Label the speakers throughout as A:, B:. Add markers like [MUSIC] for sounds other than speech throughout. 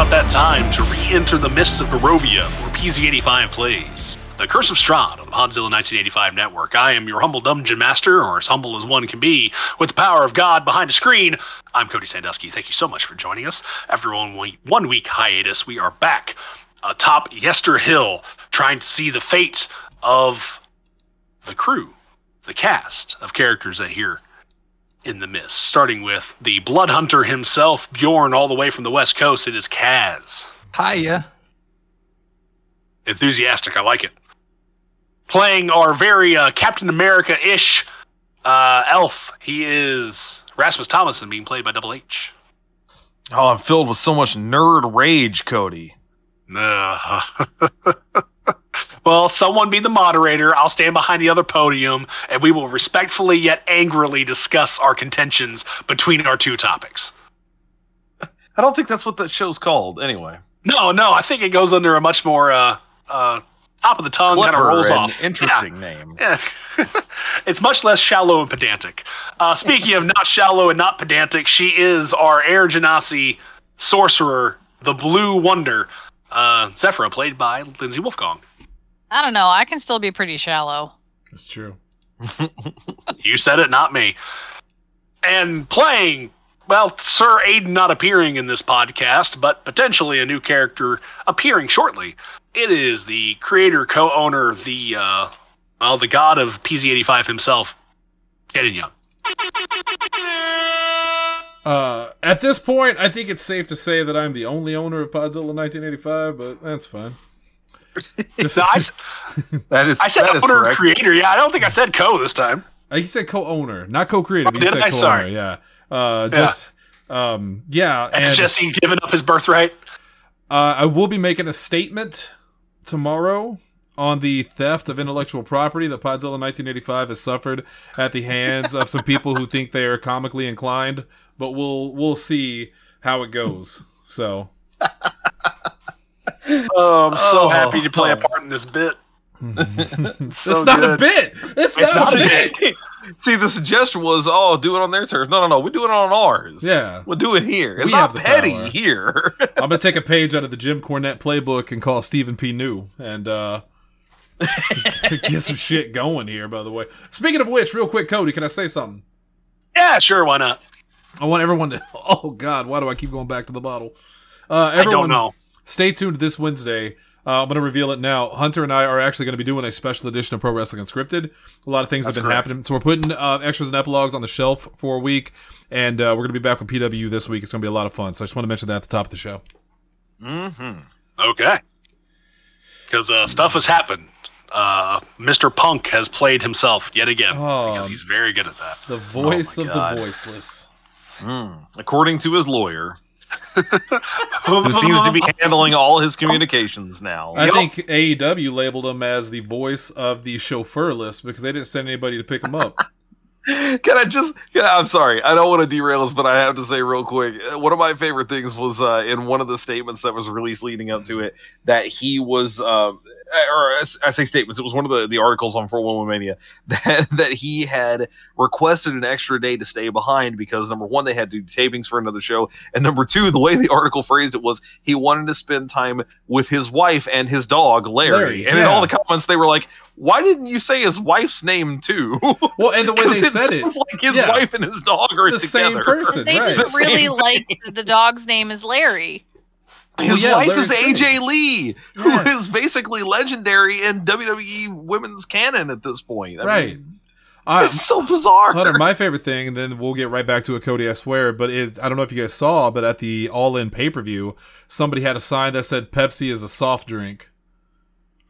A: about that time, to re-enter the mists of Barovia for PZ85 Plays. The Curse of Strahd on the Podzilla 1985 network. I am your humble dungeon master, or as humble as one can be, with the power of God behind a screen. I'm Cody Sandusky. Thank you so much for joining us. After one week, one week hiatus, we are back atop Yester Hill, trying to see the fate of the crew, the cast of characters that here in the mist. Starting with the Blood Hunter himself, Bjorn, all the way from the West Coast. It is Kaz.
B: Hiya.
A: Enthusiastic, I like it. Playing our very uh, Captain America ish uh, elf. He is Rasmus Thomason, being played by Double H.
C: Oh, I'm filled with so much nerd rage, Cody. [LAUGHS]
A: Uh, [LAUGHS] well, someone be the moderator. I'll stand behind the other podium, and we will respectfully yet angrily discuss our contentions between our two topics. [LAUGHS]
C: I don't think that's what that show's called. Anyway,
A: No, no, I think it goes under a much more uh, uh, top of the tongue kind of rolls off.
C: interesting name.
A: Yeah. [LAUGHS] it's much less shallow and pedantic. Uh, speaking of not shallow and not pedantic, she is our Air Genasi sorcerer, the Blue Wonder, uh, Zephyra, played by Lindsay Wolfgong.
D: I don't know. I can still be pretty shallow.
E: That's true. [LAUGHS]
A: You said it, not me. And playing, well, Sir Aiden not appearing in this podcast, but potentially a new character appearing shortly. It is the creator, co-owner, the uh, well, the god of PZ85 himself, Jaden Young.
E: Uh, at this point, I think it's safe to say that I'm the only owner of Podzilla 1985, but that's fine. Just,
A: No, I, [LAUGHS]
C: That is
A: I said
C: that
A: owner
C: correct.
A: creator. Yeah, I don't think I said co this time.
E: uh, he said co-owner, not co-creator, but he said
A: I?
E: co-owner.
A: Sorry.
E: Yeah. Uh, just um, yeah,
A: That's
E: and
A: Jesse giving up his birthright.
E: uh, I will be making a statement tomorrow on the theft of intellectual property that Podzilla 1985 has suffered at the hands of some people who think they are comically inclined. But we'll we'll see how it goes. So
A: Oh, I'm so
C: Oh.
A: happy to play a part in this bit. [LAUGHS]
E: it's
A: so
E: not a bit. It's,
A: It's
E: not,
A: not
E: a
A: a
E: bit.
C: See, the suggestion was, oh, do it on their terms." No, no, no. We do it on ours.
E: Yeah.
C: We'll do it here. It's
E: We
C: not
E: have
C: petty
E: power.
C: here. [LAUGHS]
E: I'm gonna take a page out of the Jim Cornette playbook and call Stephen P. New and uh [LAUGHS] get some shit going here. By the way, speaking of which, real quick, Cody, can I say something?
A: Yeah, sure, why not?
E: I want everyone to. Oh God, why do I keep going back to the bottle? Uh,
A: I
E: everyone,
A: don't know.
E: Stay tuned this Wednesday. Uh, I'm going to reveal it now. Hunter and I are actually going to be doing a special edition of Pro Wrestling Unscripted. A lot of things have been
C: correct.
E: happening, so we're putting uh, extras and epilogues on the shelf for a week, and uh, we're going to be back with PW this week. It's going to be a lot of fun. So I just want to mention that at the top of the show.
C: mm-hmm.
A: Okay. Because uh, stuff has happened. Uh, Mr. Punk has played himself yet again.
E: Oh.
A: because he's very good at that.
E: The voice
C: my
E: of
C: God.
E: the voiceless.
C: Mm. According to his lawyer, who seems to be [LAUGHS] handling all his communications now.
E: I
A: Yup.
E: think AEW labeled him as the voice of the chauffeurless because they didn't send anybody to pick him up. [LAUGHS]
C: Can I just? Can I, I'm sorry. I don't want to derail us, but I have to say real quick. uh, One of my favorite things was uh, in one of the statements that was released leading up to it that he was, um, or I say statements. It was one of the, the articles on 411 Mania [LAUGHS] that that he had requested an extra day to stay behind because number one, they had to do tapings for another show, and number two, the way the article phrased it was he wanted to spend time with his wife and his dog Larry.
E: Larry,
C: and in all the comments, they were like. Why didn't you say his wife's name too?
E: Well, and the way [LAUGHS] they said it,
C: sounds like his
E: yeah.
C: wife and his dog are
E: the
C: together.
E: same person,
D: They
E: right?
D: just
C: The
D: really like the dog's name is Larry.
C: His
E: Well, yeah,
C: wife
E: Larry's
C: is
E: great.
C: AJ Lee, who
E: Yes.
C: is basically legendary in WWE women's canon at this point. I
E: Right.
C: mean,
E: I,
C: it's so bizarre.
E: Hunter, my favorite thing, and then we'll get right back to a Cody, I swear, but is I don't know if you guys saw, but at the All In pay per view, somebody had a sign that said Pepsi is a soft drink.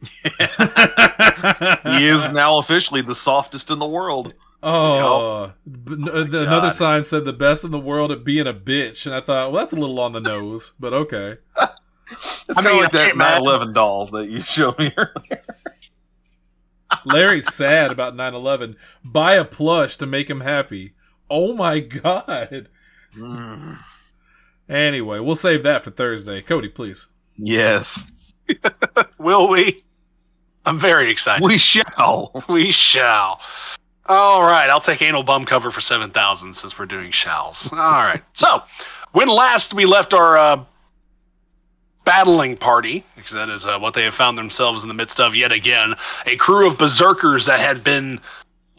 E: [LAUGHS]
C: he is now officially the softest in the world.
E: Oh, b- n- uh, the- another
C: God.
E: sign said the best in the world at being a bitch, and I thought, well, that's a little on the nose, but okay. [LAUGHS]
C: It's
A: I
C: kind of like that
A: ain't
C: Matt. Eleven doll that you showed me earlier.
E: Larry's sad about 9/11. Buy a plush to make him happy. Oh my god.
C: Mm,
E: Anyway, we'll save that for Thursday. Cody, please.
C: yes, [LAUGHS]
A: Will we? I'm very excited.
C: we shall. [LAUGHS]
A: We shall. All right, I'll take anal bum cover for 7,000 since we're doing shalls. All right. [LAUGHS] So, when last we left our uh, battling party, because that is uh, what they have found themselves in the midst of yet again, a crew of berserkers that had been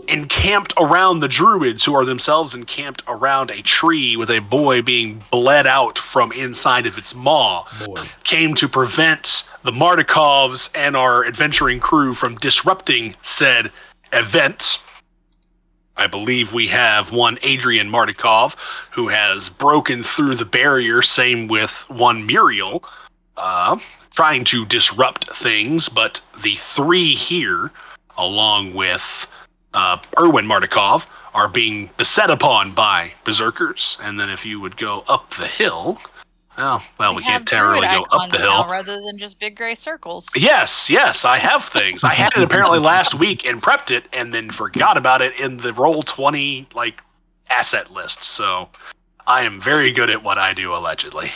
A: encamped around the druids, who are themselves encamped around a tree with a boy being bled out from inside of its maw,
E: Boy.
A: came to prevent the Martikovs and our adventuring crew from disrupting said event. I believe we have one Adrian Martikov who has broken through the barrier, same with one Muriel, uh, trying to disrupt things, but the three here, along with uh, Urwin Martikov, are being beset upon by berserkers. And then if you would go up the hill, well, well, we, can't
D: have
A: terribly go up the hill.
D: rather than just big gray circles.
A: Yes, yes, I have things. I had it apparently [LAUGHS] last week and prepped it, and then forgot about it in the roll twenty like asset list. So I am very good at what I do, allegedly.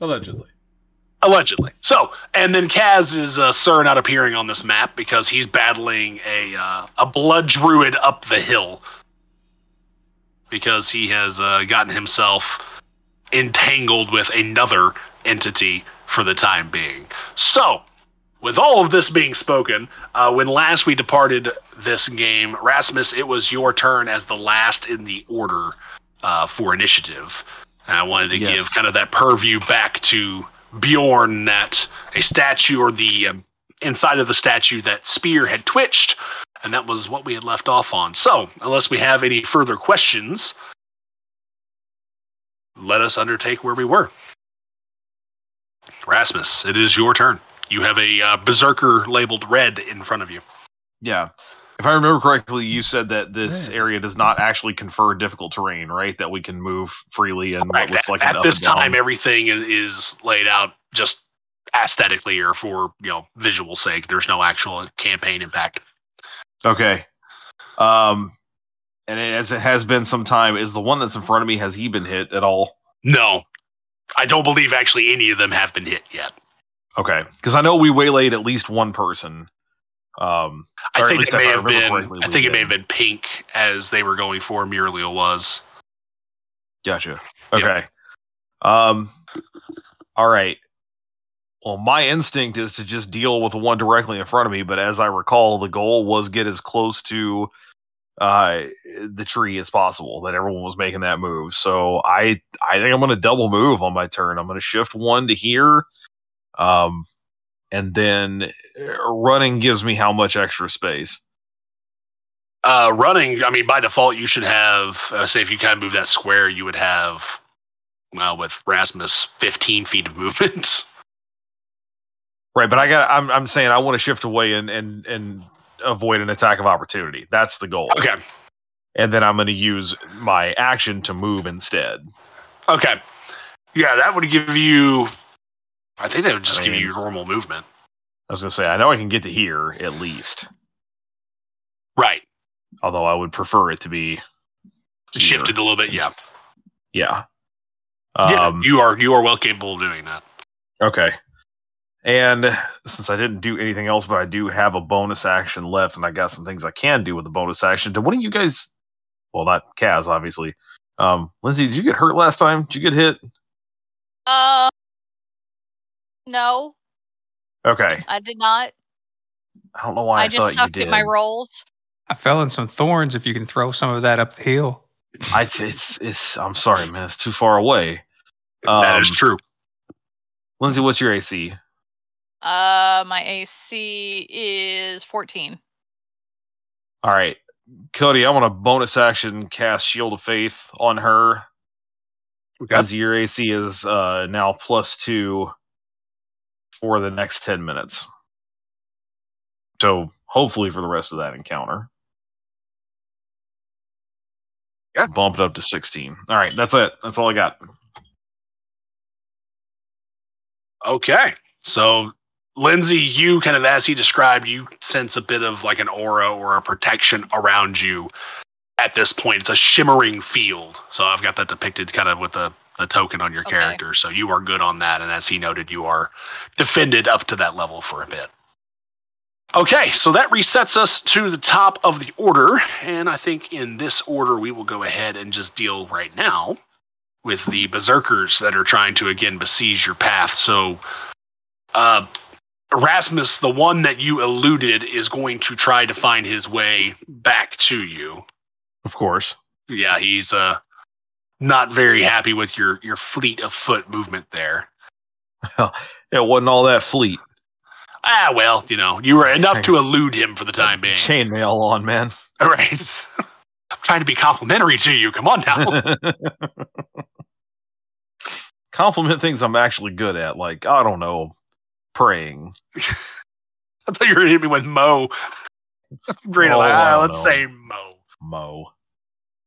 E: Allegedly.
A: Allegedly. So, and then Kaz is uh, Sir not appearing on this map because he's battling a uh, a blood druid up the hill because he has uh, gotten himself entangled with another entity for the time being. So, with all of this being spoken, uh, when last we departed this game, Rasmus, it was your turn as the last in the order uh, for initiative. And I wanted to
C: Yes.
A: give kind of that purview back to Bjorn that a statue or the um, inside of the statue that spear had twitched, and that was what we had left off on. So, unless we have any further questions, let us undertake where we were. Rasmus, it is your turn. You have a uh, berserker labeled red in front of you.
C: Yeah. If I remember correctly, you said that this
E: Red.
C: area does not actually confer difficult terrain, right? That we can move freely and what
A: Correct.
C: looks like
A: At,
C: an
A: at
C: up
A: this
C: and down.
A: time, everything is laid out just aesthetically or for you know visual sake. There's no actual campaign impact.
C: Okay. Um, and as it has been some time, is the one that's in front of me has he been hit at all?
A: No, I don't believe actually any of them have been hit yet.
C: Okay, because I know we waylaid at least one person. Um,
A: I think it may
C: I
A: have been. I think it may have been pink as they were going for. Muriel was.
C: gotcha.
A: Yep.
C: Okay. Um, all right. Well, my instinct is to just deal with the one directly in front of me, but as I recall, the goal was get as close to uh the tree as possible that everyone was making that move so i i think i'm going to double move on my turn i'm going to shift one to here um and then uh, running gives me how much extra space
A: Uh, running. I mean, by default, you should have. Uh, say, if you kind of move that square, you would have. Well, with Rasmus, 15 feet of movement. [LAUGHS]
C: right but i got i'm i'm saying i want to shift away and and and avoid an attack of opportunity that's the goal
A: Okay.
C: and then i'm going to use my action to move instead
A: Okay. Yeah, that would give you. I think that would just
C: I
A: give you your normal movement.
C: i was going to say i know i can get to here at least
A: Right.
C: although i would prefer it to be here.
A: Shifted a little bit. Yeah.
C: yeah
A: yeah.
C: um
A: You are you are well capable of doing that.
C: Okay. And since I didn't do anything else, but I do have a bonus action left, and I got some things I can do with the bonus action. Did one of you guys? Well, not Kaz, obviously. Um, Lindsay, did you get hurt last time? Did you get hit?
D: Uh, no,
C: Okay.
D: I did not.
C: I don't know why I,
D: I, just
C: thought you
D: sucked
C: did.
D: at my rolls.
B: I fell in some thorns. If you can throw some of that up the hill.
C: I, it's, it's. I'm sorry, man. It's too far away.
A: that is
C: Um,
A: true.
C: Lindsay, what's your AC?
D: Uh, my AC is 14.
C: All right, Cody. I want a bonus action cast Shield of Faith on her.
A: Okay.
C: As your AC is uh, now plus two for the next 10 minutes. So hopefully for the rest of that encounter.
A: Yeah.
C: Bump it up to 16. All right, that's it. That's all I got.
A: Okay. So, Lindsay, you kind of, as he described, you sense a bit of like an aura or a protection around you at this point. It's a shimmering field. So, I've got that depicted kind of with a, a token on your
D: Okay.
A: character. So, you are good on that. And as he noted, you are defended up to that level for a bit. Okay, so that resets us to the top of the order, and I think in this order we will go ahead and just deal right now with the berserkers that are trying to again besiege your path. So, uh, Erasmus, the one that you eluded, is going to try to find his way back to you.
C: Of course.
A: Yeah, he's uh not very happy with your your fleet of foot movement there. [LAUGHS]
C: It wasn't all that fleet.
A: Ah, well, you know, you were enough to [LAUGHS] elude him for the time being.
C: Chainmail on, man.
A: All right. [LAUGHS] I'm trying to be complimentary to you. Come on now.
C: Compliment things I'm actually good at, like I don't know, praying. [LAUGHS]
A: I thought you were going to hit me with Mo. [LAUGHS] Great.
C: Oh,
A: ah, let's
C: know.
A: say Mo.
C: Mo.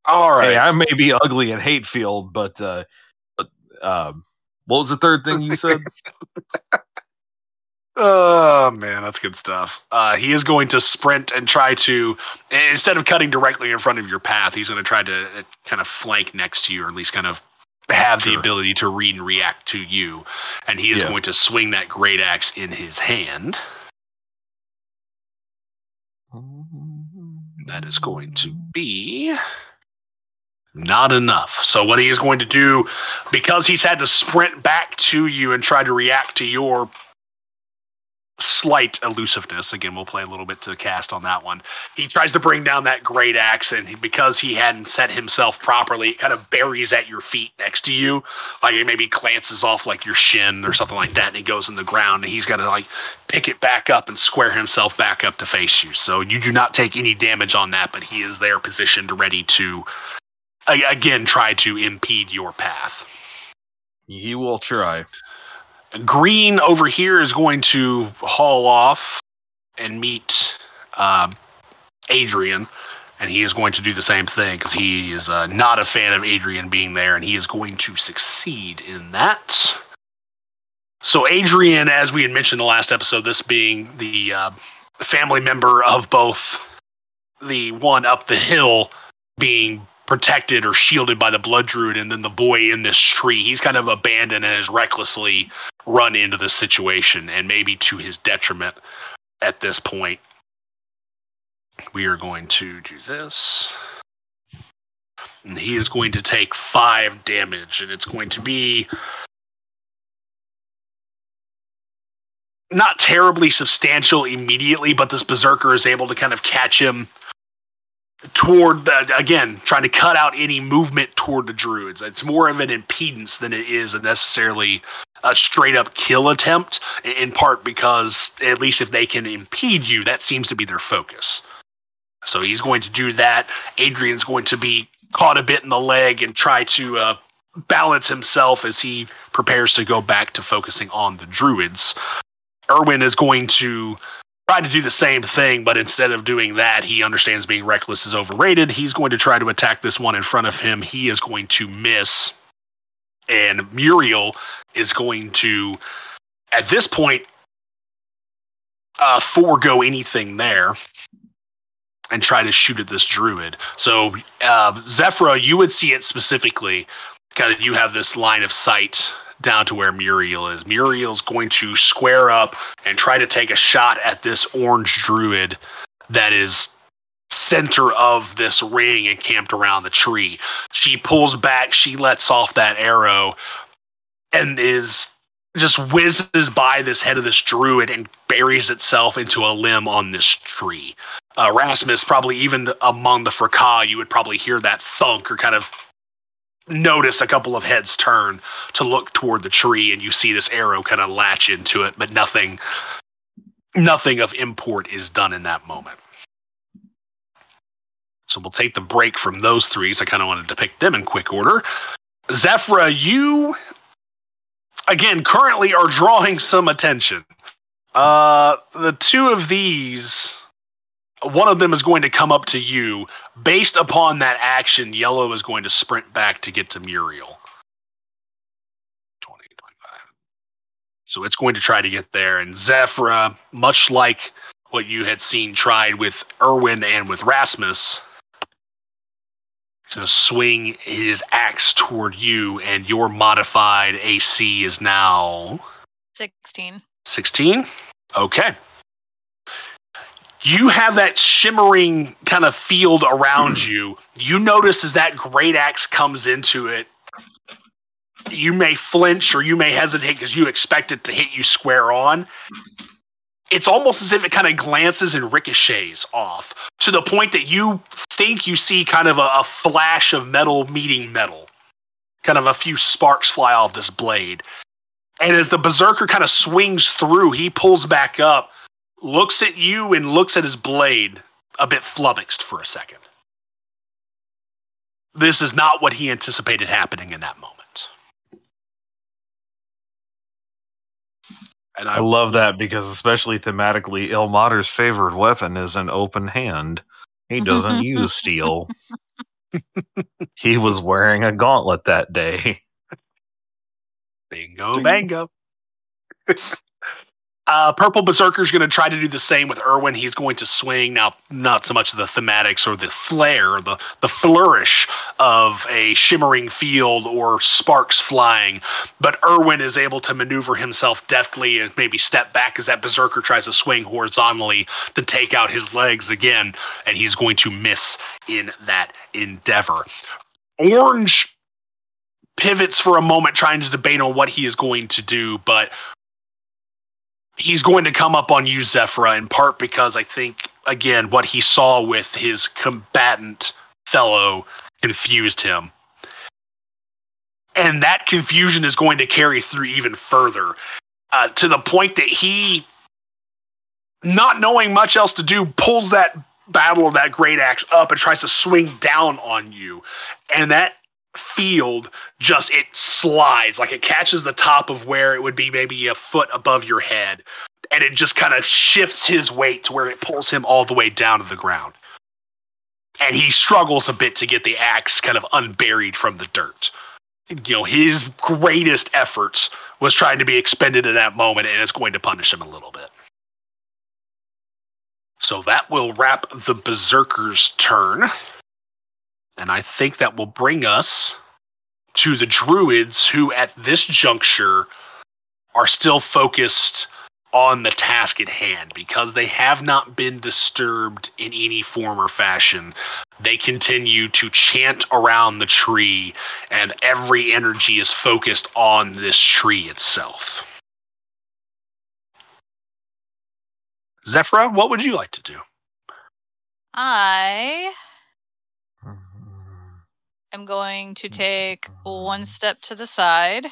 A: All right.
C: Hey, I may be ugly at Hatefield, but uh, but um, what was the third thing you said? [LAUGHS]
A: Oh man, that's good stuff. Uh, he is going to sprint and try to, instead of cutting directly in front of your path, he's going to try to uh, kind of flank next to you, or at least kind of have the ability to read and react to you. And he is
C: Yeah.
A: going to swing that great axe in his hand. That is going to be not enough. So what he is going to do, because he's had to sprint back to you and try to react to your slight elusiveness. Again, we'll play a little bit to cast on that one. He tries to bring down that great axe, and because he hadn't set himself properly, it kind of buries at your feet next to you. Like it maybe glances off like your shin or something like that, and he goes in the ground, and he's got to like pick it back up and square himself back up to face you. So you do not take any damage on that, but he is there positioned ready to again try to impede your path.
C: He will try.
A: Green over here is going to haul off and meet uh, Adrian, and he is going to do the same thing because he is uh, not a fan of Adrian being there, and he is going to succeed in that. So, Adrian, as we had mentioned in the last episode, this being the uh, family member of both the one up the hill being protected or shielded by the blood druid, and then the boy in this tree, he's kind of abandoned and has recklessly run into this situation, and maybe to his detriment at this point. We are going to do this. And he is going to take five damage, and it's going to be not terribly substantial immediately, but this berserker is able to kind of catch him toward the again trying to cut out any movement toward the druids. It's more of an impedance than it is a necessarily a straight up kill attempt in part because at least if they can impede you that seems to be their focus. So he's going to do that. Adrian's going to be caught a bit in the leg and try to uh, balance himself as he prepares to go back to focusing on the druids. Urwin is going to try to do the same thing, but instead of doing that, he understands being reckless is overrated. He's going to try to attack this one in front of him. He is going to miss. And Muriel is going to, at this point, uh, forego anything there and try to shoot at this druid. So, uh, Zephyra, you would see it specifically. Of, you have this line of sight down to where Muriel is. Muriel's going to square up and try to take a shot at this orange druid that is center of this ring encamped around the tree. She pulls back, she lets off that arrow and is just whizzes by this head of this druid and buries itself into a limb on this tree. Uh, Rasmus, probably even among the fracas, you would probably hear that thunk or kind of notice a couple of heads turn to look toward the tree and you see this arrow kind of latch into it but nothing nothing of import is done in that moment. So we'll take the break from those three so i kind of wanted to pick them in quick order. Zephyra you again currently are drawing some attention. Uh the two of these one of them is going to come up to you. Based upon that action, Yellow is going to sprint back to get to Muriel. 20, 25. So it's going to try to get there. And Zephyra, much like what you had seen tried with Urwin and with Rasmus, is going to swing his axe toward you, and your modified AC is now
D: 16.
A: 16? Okay. You have that shimmering kind of field around you. You notice as that great axe comes into it, you may flinch or you may hesitate because you expect it to hit you square on. It's almost as if it kind of glances and ricochets off to the point that you think you see kind of a, a flash of metal meeting metal. Kind of a few sparks fly off this blade. And as the berserker kind of swings through, he pulls back up, looks at you, and looks at his blade, a bit flummoxed for a second. This is not what he anticipated happening in that moment. And
C: I love that because, especially thematically, Ilmater's favorite weapon is an open hand. He doesn't [LAUGHS] use steel. he was wearing a gauntlet that day.
A: Bingo, bango. [LAUGHS] uh, Purple Berserker's going to try to do the same with Urwin. He's going to swing now, not so much the thematics or the flare, the the flourish of a shimmering field or sparks flying, but Urwin is able to maneuver himself deftly and maybe step back as that Berserker tries to swing horizontally to take out his legs again, and he's going to miss in that endeavor. Orange pivots for a moment trying to debate on what he is going to do, but he's going to come up on you, Zephyra, in part because I think, again, what he saw with his combatant fellow confused him. And that confusion is going to carry through even further uh, to the point that he, not knowing much else to do, pulls that battle of that great axe up and tries to swing down on you. And that field just it slides like it catches the top of where it would be maybe a foot above your head. And it just kind of shifts his weight to where it pulls him all the way down to the ground. And he struggles a bit to get the axe kind of unburied from the dirt. You know his greatest efforts was trying to be expended in that moment and it's going to punish him a little bit. So that will wrap the berserker's turn and I think that will bring us to the druids who, at this juncture, are still focused on the task at hand because they have not been disturbed in any form or fashion. They continue to chant around the tree, and every energy is focused on this tree itself. Zephyra, what would you like to do?
D: I am going to take one step to the side.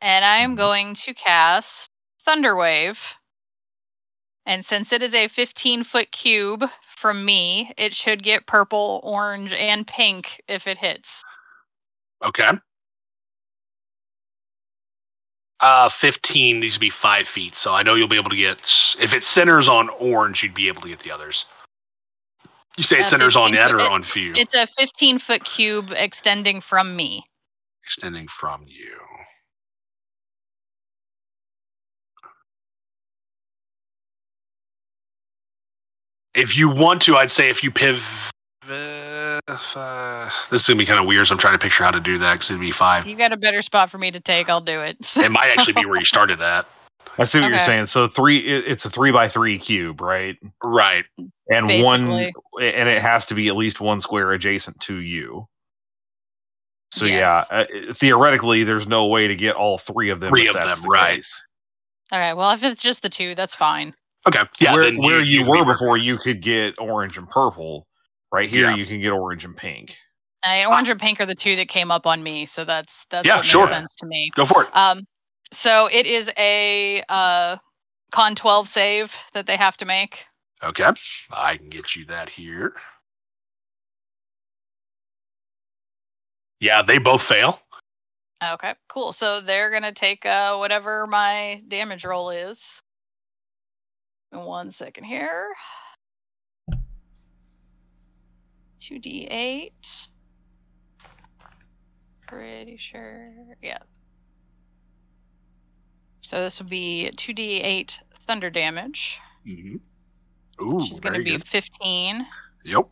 D: And I am going to cast Thunderwave. And since it is a 15 foot cube from me, it should get purple, orange, and pink if it hits.
A: Okay. Uh, 15 needs to be five feet, so I know you'll be able to get. If it centers on orange, you'd be able to get the others. You say it centers on
D: 15
A: that or on few?
D: It's a 15 foot cube extending from me.
A: Extending from you. If you want to, I'd say if you pivot. Uh, this is gonna be kind of weird. So I'm trying to picture how to do that because it'd be five.
D: You got a better spot for me to take, I'll do it.
A: It might actually be where you started at.
C: I see what you're saying. So three, it, it's a three by three cube, right?
A: Right.
C: And one, and it has to be at least one square adjacent to you. So yeah, uh, theoretically, there's no way to get all three of them.
A: Three of them,
C: the
A: right.
C: case.
D: Okay, well, if it's just the two, that's fine.
A: Okay. Yeah.
C: where
A: then
C: where you,
A: you'd be
C: were
A: working-
C: before, you could get orange and purple. Right here,
A: Yeah.
C: you can get orange and pink.
D: Uh, and orange and pink are the two that came up on me, so that's that's
A: Yeah,
D: what
A: sure.
D: makes sense to me.
A: Go for it.
D: Um, so it is a uh, con twelve save that they have to make.
A: Okay. I can get you that here. Yeah, they both fail.
D: Okay, cool. So they're gonna take uh, whatever my damage roll is. In one second here. Two D eight. Pretty sure. Yeah. So this would be two D eight thunder damage,
A: Mm-hmm. Ooh,
D: which is gonna be
A: good.
D: fifteen.
A: Yep.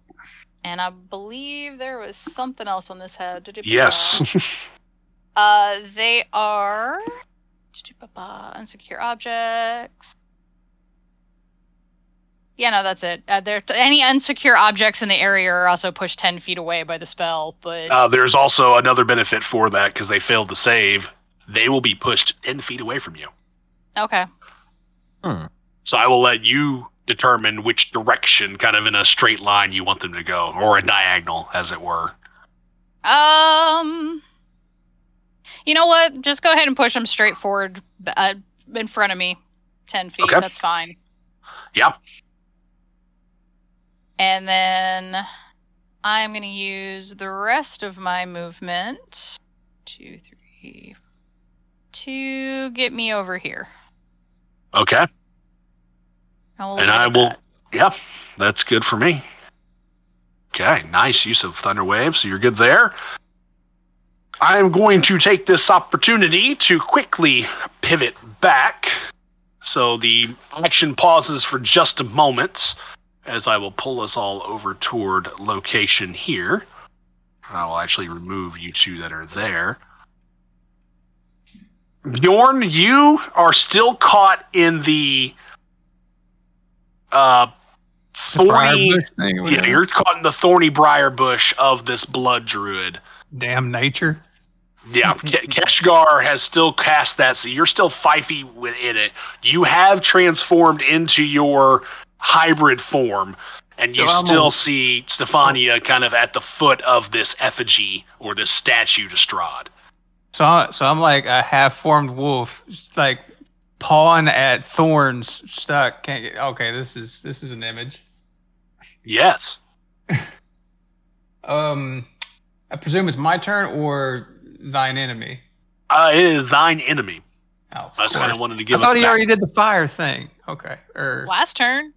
D: And I believe there was something else on this head.
A: Yes. [LAUGHS]
D: Uh, they are unsecure objects. Yeah, no, that's it. Uh, there, any unsecure objects in the area are also pushed ten feet away by the spell. But
A: Uh, there's also another benefit for that because they failed to save. They will be pushed 10 feet away from you.
D: okay,
A: So I will let you determine which direction, kind of in a straight line, you want them to go, or a diagonal, as it were.
D: um, you know what? Just go ahead and push them straight forward, uh, in front of me, ten feet.
A: Okay.
D: That's fine.
A: Yeah.
D: And then I'm going to use the rest of my movement. Two, three, to get me over here.
A: Okay. And I will.
D: that.
A: Yep, that's good for me. Okay, nice use of Thunder Wave, so you're good there. I'm going to take this opportunity to quickly pivot back. So the action pauses for just a moment as I will pull us all over toward location here. I will actually remove you two that are there. Bjorn, you are still caught in the uh thorny
B: Briar bush thing
A: yeah,
B: whatever.
A: you're caught in the thorny briar bush of this blood druid.
B: Damn nature.
A: Yeah, Ke- Keshgar has still cast that, so you're still five feet within it. You have transformed into your hybrid form, and you
B: So I'm
A: still
B: a-
A: see Stefania kind of at the foot of this effigy or this statue to Strahd.
B: So, I- so I'm like a half-formed wolf, just like pawing at thorns, stuck. Can't get. Okay, this is this is an image.
A: Yes. [LAUGHS]
B: Um, I presume it's my turn or thine enemy.
A: Uh, it is thine enemy.
B: Oh, of
A: I just kind of wanted to
B: I
A: give us
B: thought he
A: back.
B: already did the fire thing. Okay, or
D: Last turn.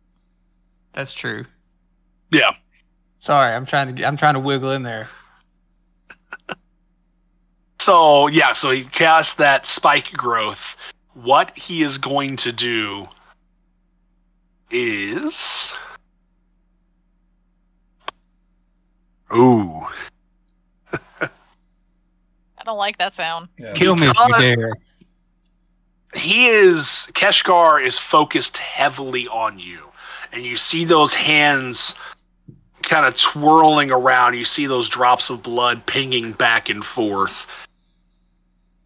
B: that's true.
A: Yeah.
B: Sorry, I'm trying to I'm trying to wiggle in there.
A: So yeah, so he casts that spike growth. What he is going to do is Ooh.
D: I don't like that sound.
F: Yeah.
B: Kill me if you dare.
A: He is Keshgar is focused heavily on you. And you see those hands kind of twirling around. You see those drops of blood pinging back and forth.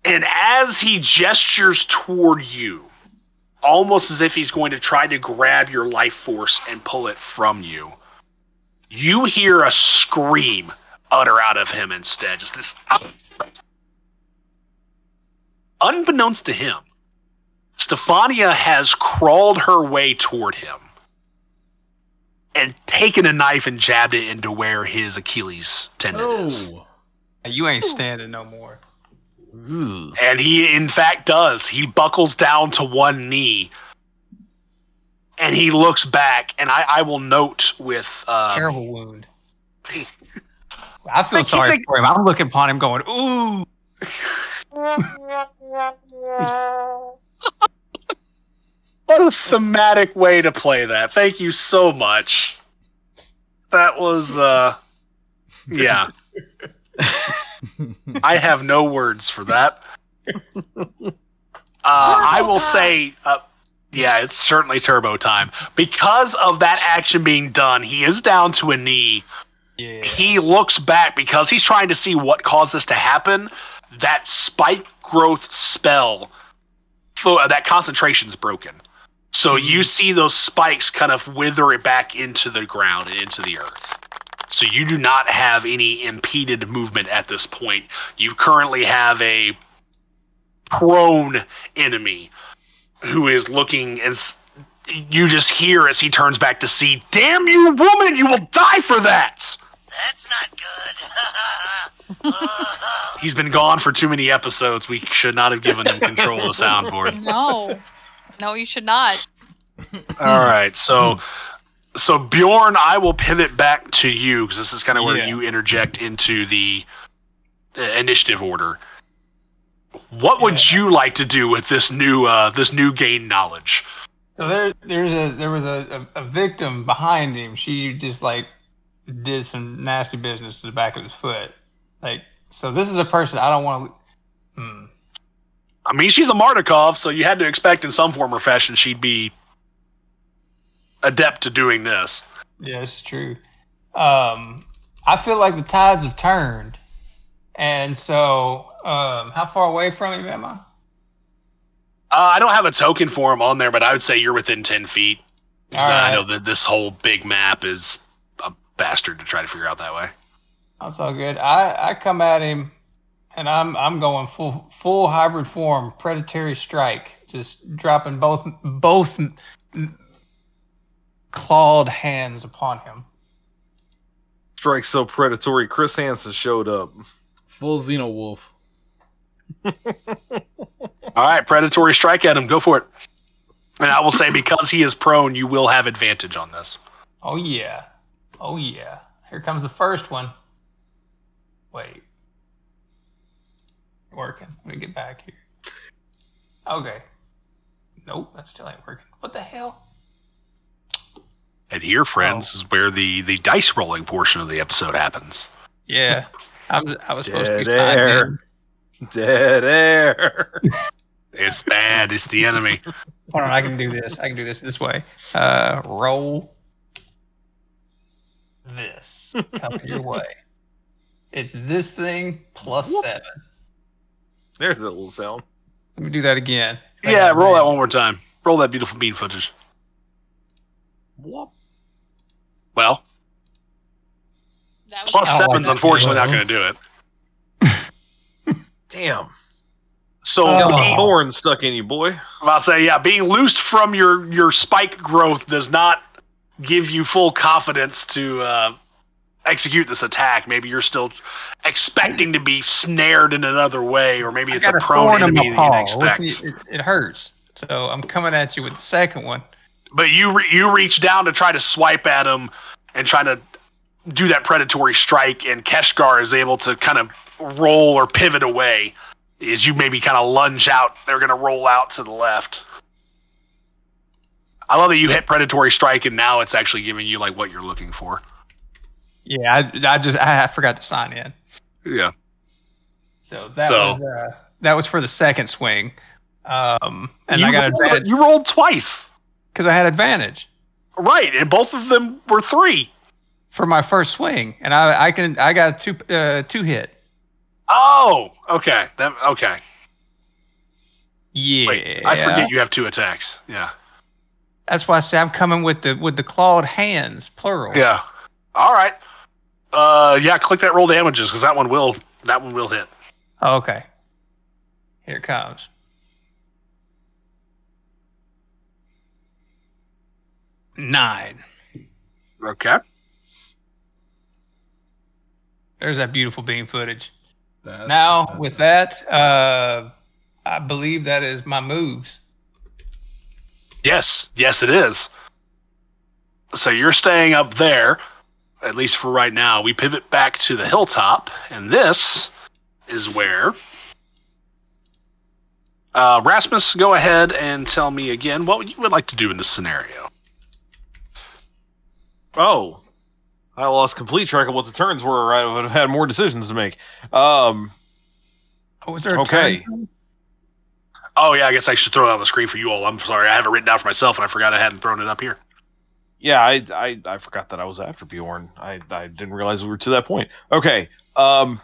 A: And as he gestures toward you, almost as if he's going to try to grab your life force and pull it from you, you hear a scream utter out of him instead. Just this. Unbeknownst to him, Stefania has crawled her way toward him and taken a knife and jabbed it into where his Achilles tendon is.
F: Oh.
B: You ain't standing no more.
C: Ugh.
A: And he, in fact, does. He buckles down to one knee and he looks back. And I, I will note with. Um,
B: Terrible wound. I feel
A: Thank
B: sorry
A: thank-
B: for him. I'm looking upon him going, ooh.
A: What a thematic way to play that. Thank you so much. That was, uh, yeah. [LAUGHS] [LAUGHS] I have no words for that. [LAUGHS] Uh, I will say, uh, yeah, it's certainly turbo time. Because of that action being done, he is down to a knee.
B: Yeah.
A: He looks back because he's trying to see what caused this to happen. That spike growth spell, that concentration's broken. So you see those spikes kind of wither it back into the ground and into the earth. So you do not have any impeded movement at this point. You currently have a prone enemy who is looking and s- you just hear as he turns back to see, "Damn you, woman! You will die for that."
G: That's not good. [LAUGHS] [LAUGHS]
A: He's been gone for too many episodes. We should not have given him control of the soundboard. [LAUGHS]
D: No, no, you should not.
A: All right, so so Bjorn, I will pivot back to you because this is kind of where
B: Yeah.
A: you interject into the uh, initiative order. What would you like to do with this new uh, this new gain knowledge?
B: So there, there's a there was a, a, a victim behind him. She just like did some nasty business to the back of his foot. Like, so this is a person I don't want to. Hmm.
A: I mean, she's a Martikov, so you had to expect in some form or fashion she'd be adept to doing this.
B: Yeah, it's true. Um, I feel like the tides have turned, and so um, how far away from him am I?
A: Uh, I don't have a token for him on there, but I would say you're within 10 feet. I know that this whole big map is a bastard to try to figure out that way.
B: That's all good. I, I come at him, and I'm I'm going full full hybrid form, predatory strike, just dropping both both clawed hands upon him.
C: Strike so predatory. Chris Hansen showed up.
E: Full Xenowolf. [LAUGHS]
A: All right, predatory strike at him. Go for it. And I will say, because he is prone, you will have advantage on this.
B: Oh yeah, oh yeah. Here comes the first one. Wait, working. Let me get back here. Okay. Nope, that still ain't working. What the hell?
A: And here, friends, is where the, the dice rolling portion of the episode happens.
B: Yeah, I was I was supposed to be
C: Dead air.
B: in.
C: Dead air. [LAUGHS]
A: It's bad. It's the enemy.
B: Hold on, I can do this. I can do this this way. Uh, roll this coming your [LAUGHS] way. It's this thing plus seven.
C: There's a little sound.
B: Let me do that again.
A: Yeah, roll that one more time. Roll that beautiful bean footage.
C: Whoop.
A: Well,
D: That
A: plus
B: I don't like
A: seven's
B: that.
A: unfortunately not going to do it. [LAUGHS]
C: Damn.
A: So,
B: Oh.
A: being-
C: Thorn stuck in you, boy.
A: I'll say, yeah, being loosed from your your spike growth does not give you full confidence to uh, execute this attack. Maybe you're still expecting to be snared in another way, or maybe it's a
B: a
A: prone enemy that you
B: paw.
A: didn't expect.
B: It, it hurts. So I'm coming at you with the second one.
A: But you re- you reach down to try to swipe at him and try to do that predatory strike, and Keshgar is able to kind of roll or pivot away. As you maybe kind of lunge out, they're going to roll out to the left. I love that you hit predatory strike, and now it's actually giving you like what you're looking for.
B: Yeah, I, I just I forgot to sign in.
A: Yeah.
B: So that
A: So-
B: was uh, that was for the second swing. Um, and
A: you
B: I got
A: rolled,
B: advantage
A: You rolled twice,
B: because I had advantage
A: right? And both of them were three.
B: for my first swing, and I I can I got a two uh, two hit.
A: Oh, okay. That okay.
B: Yeah,
A: Wait, I forget you have two attacks. Yeah.
B: That's why I say I'm coming with the with the clawed hands, plural.
A: Yeah. All right. Uh, yeah. Click that roll damages because that one will that one will hit.
B: Okay. Here it comes. Nine.
A: Okay.
B: There's that beautiful beam footage.
E: That's,
B: now
E: that's
B: with that, uh, I believe that is my moves.
A: Yes. Yes, it is. So you're staying up there, at least for right now. We pivot back to the hilltop, and this is where. Uh, Rasmus, go ahead and tell me again what you would like to do in this scenario.
C: Oh. I lost complete track of what the turns were. or I would have had more decisions to make. Um,
B: Oh, was there a
C: Okay.
B: turn?
A: Oh yeah, I guess I should throw it on the screen for you all. I'm sorry, I have it written down for myself, and I forgot I hadn't thrown it up here.
C: yeah, I, I I forgot that I was after Bjorn. I I didn't realize we were to that point. Okay. Um,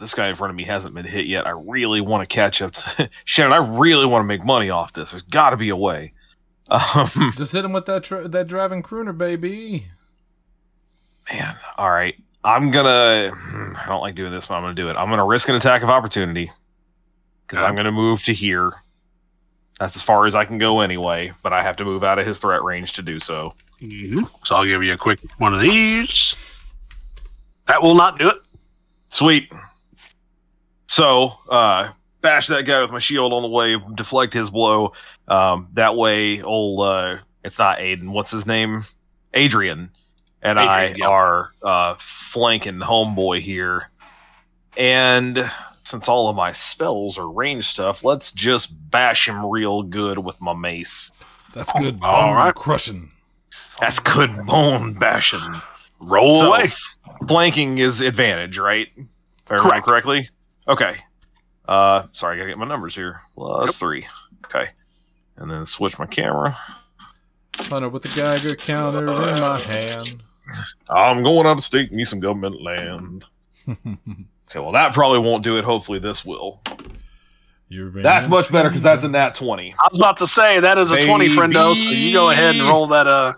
C: this guy in front of me hasn't been hit yet. I really want to catch up to [LAUGHS] Shannon. I really want to make money off this. There's got to be a way. Um, [LAUGHS]
E: Just hit him with that tra- that driving crooner, baby.
C: man. All right. I'm gonna. hmm, I don't like doing this, but I'm gonna do it. I'm gonna risk an attack of opportunity because I'm gonna move to here. That's as far as I can go anyway, but I have to move out of his threat range to do so.
A: hmm So I'll give you a quick one of these. That will not do it.
C: Sweet. So, uh, bash that guy with my shield on the way, deflect his blow. Um, that way, old, uh, it's not Aiden. What's his name? Adrian and
A: Adrian,
C: I
A: yep.
C: are uh, flanking homeboy here. And since all of my spells are range stuff, let's just bash him real good with my mace.
E: That's good.
A: All
E: bone
A: right.
E: crushing.
C: That's good bone bashing.
A: Roll
C: So,
A: away.
C: flanking is advantage, right? If I
A: Correct.
C: correctly. Okay. Uh, sorry, I gotta get my numbers here. Plus three. Okay. And then switch my camera.
E: Hunter with the Geiger counter in my hand.
C: I'm going out to stake me some government land. [LAUGHS] Okay, well that probably won't do it. Hopefully this will.
E: You're
C: That's much better because that's a nat twenty.
A: I was about to say that is a twenty, friendo. So you go ahead and roll that. Uh,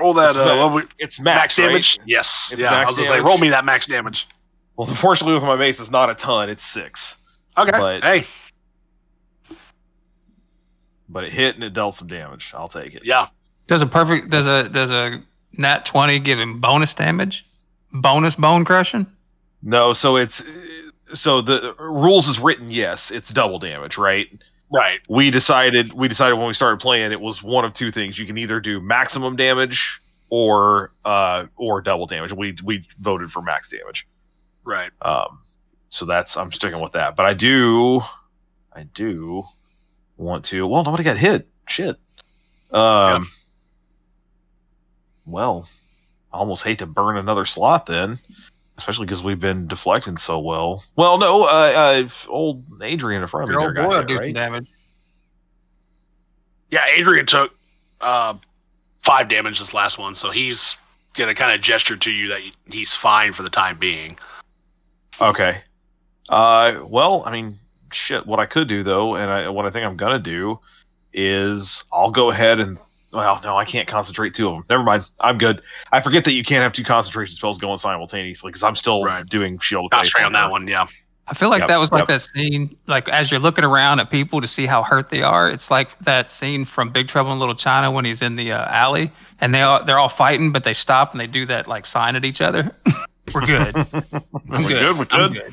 A: roll that.
C: It's
A: Uh,
C: ma-
A: what we-
C: It's
A: max,
C: max, right?
A: damage. Yes.
C: It's
A: yeah. I was gonna say, roll me that max damage.
C: Well, unfortunately, with my base, it's not a ton. It's six,
A: Okay.
C: But-
A: hey.
C: but it hit and it dealt some damage. I'll take it.
A: Yeah.
B: Does a perfect does a does a nat twenty give him bonus damage? Bonus bone crushing?
C: No, so it's so the rules is written. Yes, it's double damage, right?
A: Right.
C: We decided we decided when we started playing it was one of two things. You can either do maximum damage or uh or double damage. We we voted for max damage.
A: Right.
C: Um, so that's I'm sticking with that. But I do, I do want to. Well, nobody got hit. Shit. Um. Well, I almost hate to burn another slot then, especially because we've been deflecting so well. Well, no, uh, uh old Adrian in front of
B: Your
C: me there got
B: boy
C: hit,
B: do some
C: right?
B: damage.
A: Yeah. Adrian took uh, five damage this last one, so he's gonna kind of gesture to you that he's fine for the time being.
C: Okay. Uh, well, I mean, shit. What I could do though, and I, what I think I'm gonna do is I'll go ahead and. Well, no, I can't concentrate two of them. Never mind. I'm good. I forget that you can't have two concentration spells going simultaneously because I'm still
A: Right.
C: doing shield. of
A: Not
C: Faith
A: straight on that one. Yeah.
B: I feel like
C: Yep,
B: that was like
C: yep.
B: that scene, like as you're looking around at people to see how hurt they are. It's like that scene from Big Trouble in Little China when he's in the uh, alley and they all, they're all fighting, but they stop and they do that like sign at each other. [LAUGHS] We're good. [LAUGHS] I'm
C: We're good, we're
B: I'm
C: good.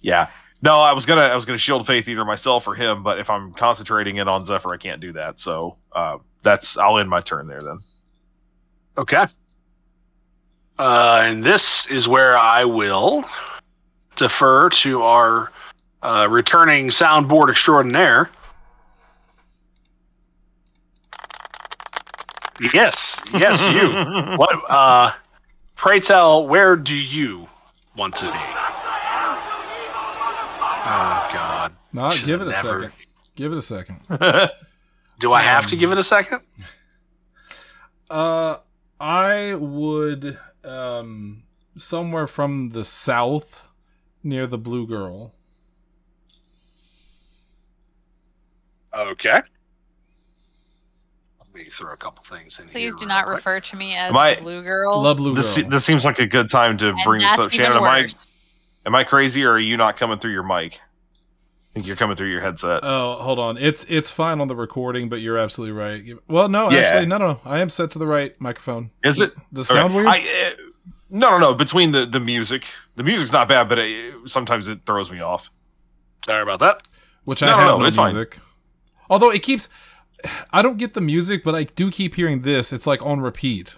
C: Yeah. No, I was gonna I was gonna shield faith either myself or him, but if I'm concentrating it on Zephyr, I can't do that. So uh, that's I'll end my turn there then.
A: Okay. Uh, and this is where I will defer to our uh, returning soundboard extraordinaire. Yes, yes, you. [LAUGHS] what? Uh, pray tell, where do you want to be? Oh God!
E: Not
A: Should've
E: give it a
A: never-
E: second. Give it a second. [LAUGHS]
A: Do I have to give it a second? [LAUGHS]
E: Uh, I would um somewhere from the south near the blue girl.
A: Okay. Let me throw a couple things in here.
D: Please do not
A: quick.
D: refer to me as
C: Am I-
D: the blue girl.
E: Love blue girl.
C: this se- this seems like a good time to
D: and
C: bring this up.
D: even
C: Seanan, am I am I crazy or are you not coming through your mic? I think you're coming through your headset.
E: Oh, hold on. It's it's fine on the recording, but you're absolutely right. Well, no,
C: Yeah.
E: actually, no, no, no. I am set to the right microphone.
C: Is it?
E: Does it sound
C: Okay.
E: weird?
C: I, uh, no, no, no. Between the the music, the music's not bad, but it, sometimes it throws me off.
A: Sorry about that.
E: Which
C: No,
E: I have
C: no,
E: no,
C: it's fine.
E: music. Although it keeps, I don't get the music, but I do keep hearing this. It's like on repeat,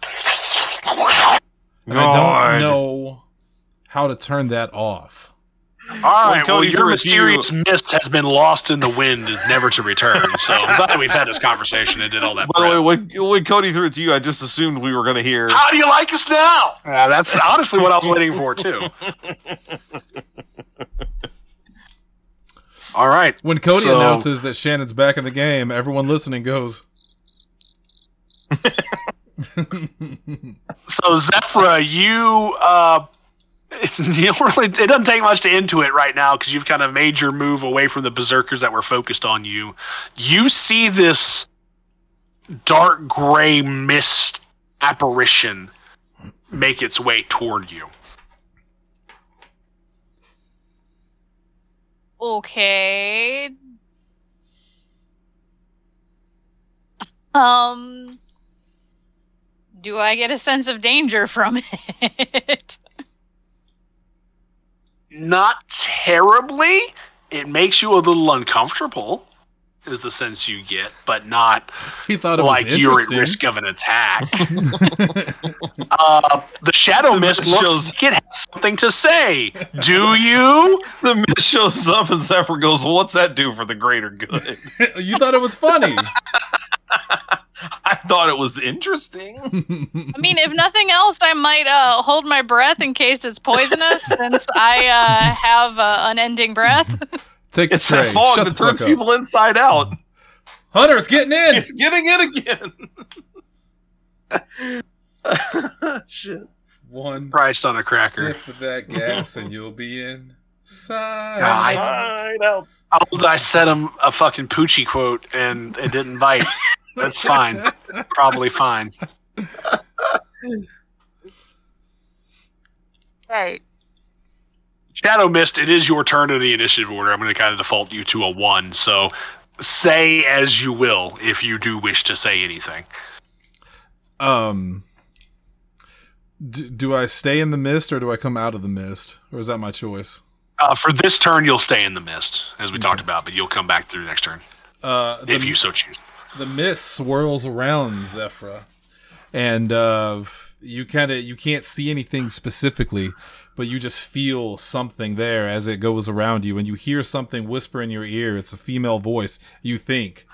E: and I don't know how to turn that off.
A: All right, well,
C: Cody,
A: your
C: through it to
A: mysterious mist has been lost in the wind, is never to return. So I'm glad that we've had this conversation and did all that.
C: By the way, when, when Cody threw it to you, I just assumed we were going to hear.
A: How do you like us now? Yeah, that's honestly what I was waiting for too. [LAUGHS] All right,
E: When Cody
A: So-
E: announces that Seanan's back in the game, everyone listening goes, [LAUGHS]
A: so Zephyra, you uh, it's [LAUGHS] you really it doesn't take much to intuit it right now because you've kind of made your move away from the berserkers that were focused on you. You see this dark gray mist apparition make its way toward you.
D: Okay. Um do I get a sense of danger from it?
A: Not terribly. It makes you a little uncomfortable, is the sense you get, but not [LAUGHS]
E: he thought it
A: like
E: was
A: you're at risk of an attack. [LAUGHS] [LAUGHS] uh, the shadow
C: The
A: mist
C: mist
A: looks
C: shows-
A: like it has something to say. Do you?
C: The mist shows up and Zephyr goes, well, "What's that do for the greater good?"
E: you thought it was funny.
C: I thought it was interesting.
D: I mean, if nothing else, I might uh, hold my breath in case it's poisonous, since I uh, have uh, unending breath.
E: Take the
C: It's
E: tray.
C: that fog
E: Shut
C: that turns
E: fuck up.
C: people inside out.
E: Hunter, it's getting in.
C: It's getting in again. [LAUGHS] Shit.
E: One
A: Christ on a cracker.
E: sniff of that gas, and you'll be inside.
A: I-
C: Hide out.
A: How did I set him a fucking Poochie quote and it didn't bite? That's fine. Probably fine.
D: Right.
A: Shadow Mist, it is your turn in the initiative order. I'm going to kind of default you to a one. So say as you will if you do wish to say anything.
E: Um, d- do I stay in the mist or do I come out of the mist, or is that my choice?
A: Uh, for this turn, you'll stay in the mist, as we talked about, but you'll come back through next turn
E: Uh, the,
A: if you so choose.
E: the mist swirls around Zephyra, and uh, you kind of you can't see anything specifically, but you just feel something there as it goes around you, and you hear something whisper in your ear. It's a female voice. You think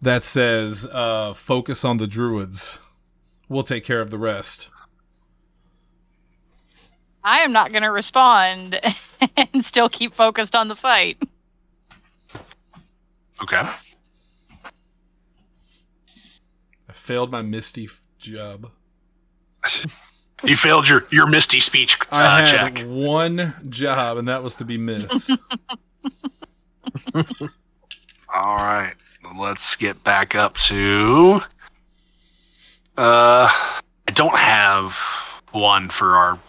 E: that says, uh, "Focus on the druids. We'll take care of the rest."
D: I am not going to respond [LAUGHS] and still keep focused on the fight.
A: Okay.
E: I failed my misty f- job. [LAUGHS]
A: You failed your, your Misty speech uh,
E: I had
A: check.
E: one job, and that was to be miss. [LAUGHS]
A: All right. Let's get back up to. Uh, I don't have one for our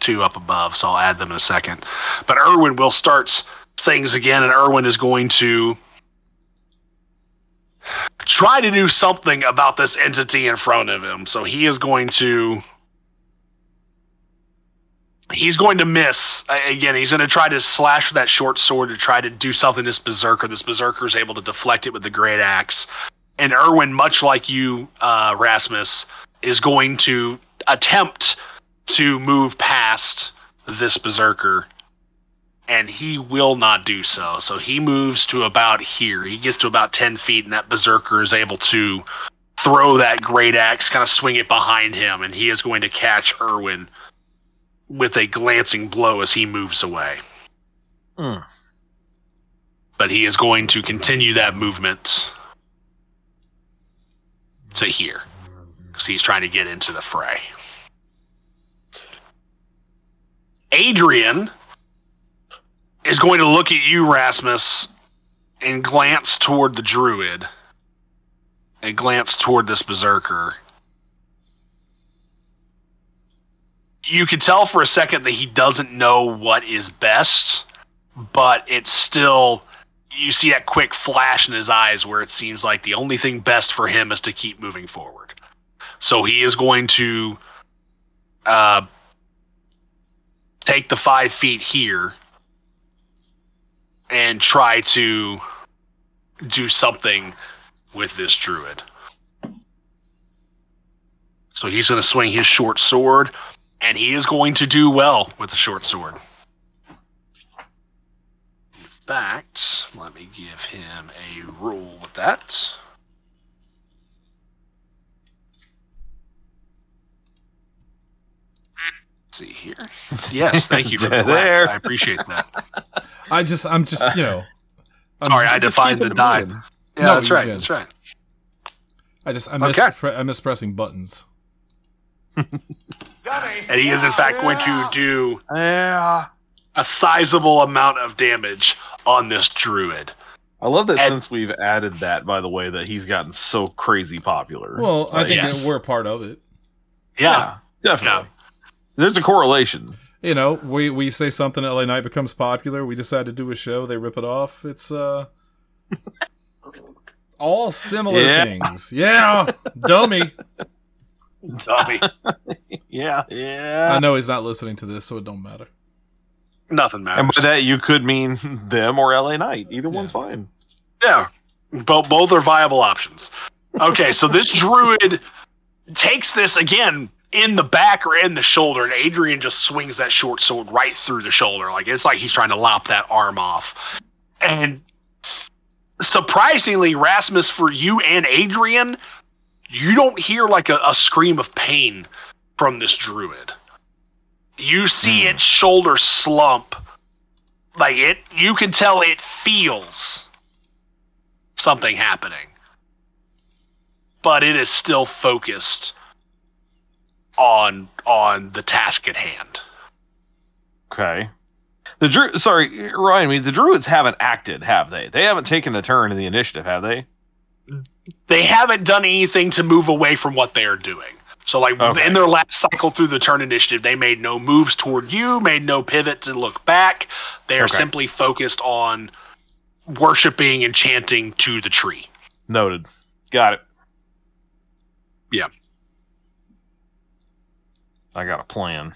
A: two up above, so I'll add them in a second. But Urwin will start things again, and Urwin is going to try to do something about this entity in front of him. So he is going to. He's going to miss again. He's going to try to slash with that short sword to try to do something this berserker. This berserker is able to deflect it with the great axe. And Urwin, much like you, uh, Rasmus, is going to attempt to move past this berserker, and he will not do so. So he moves to about here. He gets to about ten feet, and that berserker is able to throw that great axe, kind of swing it behind him, and he is going to catch Urwin with a glancing blow as he moves away.
C: Hmm.
A: But he is going to continue that movement to here because he's trying to get into the fray. Adrian is going to look at you, Rasmus, and glance toward the druid and glance toward this berserker. You can tell for a second that he doesn't know what is best, but it's still you see that quick flash in his eyes where it seems like the only thing best for him is to keep moving forward. So he is going to uh, take the five feet here and try to do something with this druid. So he's going to swing his short sword, and he is going to do well with the short sword. In fact, let me give him a roll with that. Let's see here. Yes, thank you for [LAUGHS] the
C: There.
A: whack. I appreciate that.
E: I just, I'm just, you know, I'm-
A: Sorry, I defined the
C: it
A: die. Yeah,
E: No,
A: that's right.
E: good.
A: That's right.
E: I just, I miss,
A: Okay.
E: pre- I miss pressing buttons. [LAUGHS]
A: And he is in fact going to do
C: Yeah.
A: a sizable amount of damage on this druid.
C: I love that
A: And-
C: since we've added that, by the way, that he's gotten so crazy popular.
E: Well, I
C: Like,
E: think
A: yes.
E: that we're part of it.
A: Yeah.
C: definitely. There's a correlation.
E: You know, we we say something LA Knight becomes popular. We decide to do a show. They rip it off. It's uh, [LAUGHS] all similar
C: Yeah.
E: things. Yeah, dummy.
A: Dummy. [LAUGHS]
C: Yeah, yeah.
E: I know he's not listening to this, so it don't matter.
A: Nothing matters.
C: And by that, you could mean [LAUGHS] them or LA Knight. Either one's fine.
A: Yeah, both both are viable options. Okay, so this druid takes this again in the back or in the shoulder, and Adrian just swings that short sword right through the shoulder, like it's like he's trying to lop that arm off. And surprisingly, Rasmus, for you and Adrian, you don't hear like a, a scream of pain from this druid. You see
C: Hmm.
A: its shoulder slump. Like it, you can tell it feels something happening. But it is still focused on on the task at hand.
C: Okay. The Dru- sorry, Ryan. I mean the druids haven't acted, have they? They haven't taken a turn in the initiative, have they?
A: They haven't done anything to move away from what they are doing. So, like
C: Okay.
A: in their last cycle through the turn initiative, they made no moves toward you, made no pivot to look back. They are
C: Okay.
A: simply focused on worshiping and chanting to the tree.
C: Noted. Got it.
A: Yeah.
C: I got a plan.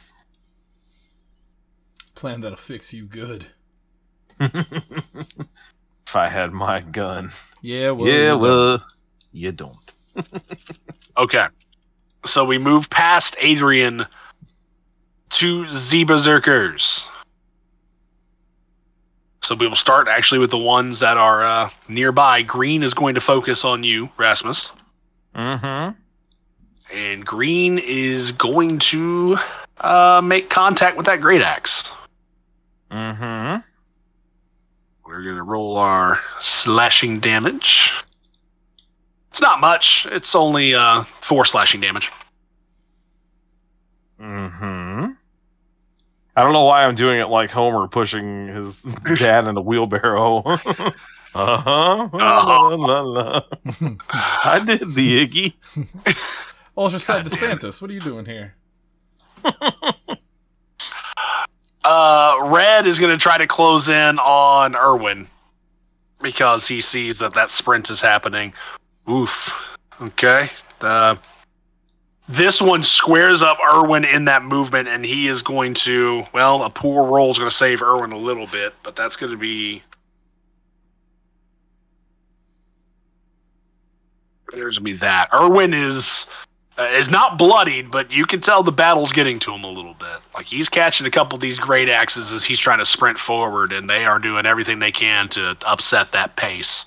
E: Plan that'll fix you good. [LAUGHS]
C: if I had my gun.
E: Yeah, well.
C: yeah,
E: well. don't.
C: You don't. [LAUGHS]
A: Okay. So we move past Adrian to Z Berserkers. So we will start actually with the ones that are uh, nearby. Green is going to focus on you, Rasmus.
C: Mm-hmm.
A: And Green is going to uh, make contact with that great axe.
C: Mm-hmm.
A: We're going to roll our slashing damage. It's not much. It's only uh, four slashing damage.
C: Mm-hmm. I don't know why I'm doing it like Homer pushing his [LAUGHS] dad in a wheelbarrow. [LAUGHS] uh-huh.
A: Uh-huh.
C: La, la, la. I did the Iggy. [LAUGHS]
E: Ultra Sub DeSantis, what are you doing here?
A: Uh, Red is going to try to close in on Urwin because he sees that that sprint is happening. Oof. Okay. Uh, this one squares up Urwin in that movement, and he is going to. Well, a poor roll is going to save Urwin a little bit, but that's going to be. There's going to be that. Urwin is uh, is not bloodied, but you can tell the battle's getting to him a little bit. Like he's catching a couple of these great axes as he's trying to sprint forward, and they are doing everything they can to upset that pace.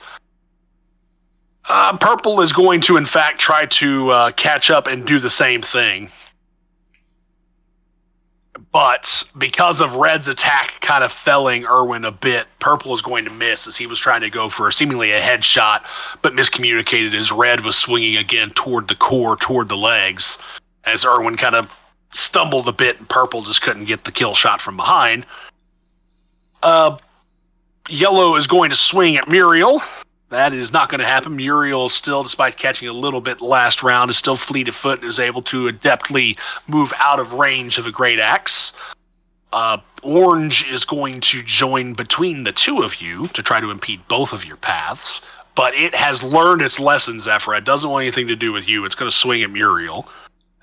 A: Uh, Purple is going to, in fact, try to uh, catch up and do the same thing. But because of Red's attack kind of felling Urwin a bit, Purple is going to miss as he was trying to go for seemingly a headshot, but miscommunicated as Red was swinging again toward the core, toward the legs. As Urwin kind of stumbled a bit, and Purple just couldn't get the kill shot from behind. Uh, Yellow is going to swing at Muriel. That is not going to happen. Muriel still, despite catching a little bit last round, is still fleet of foot and is able to adeptly move out of range of a great axe. Uh, Orange is going to join between the two of you to try to impede both of your paths, but it has learned its lesson, Zephyr. It doesn't want anything to do with you. It's going to swing at Muriel.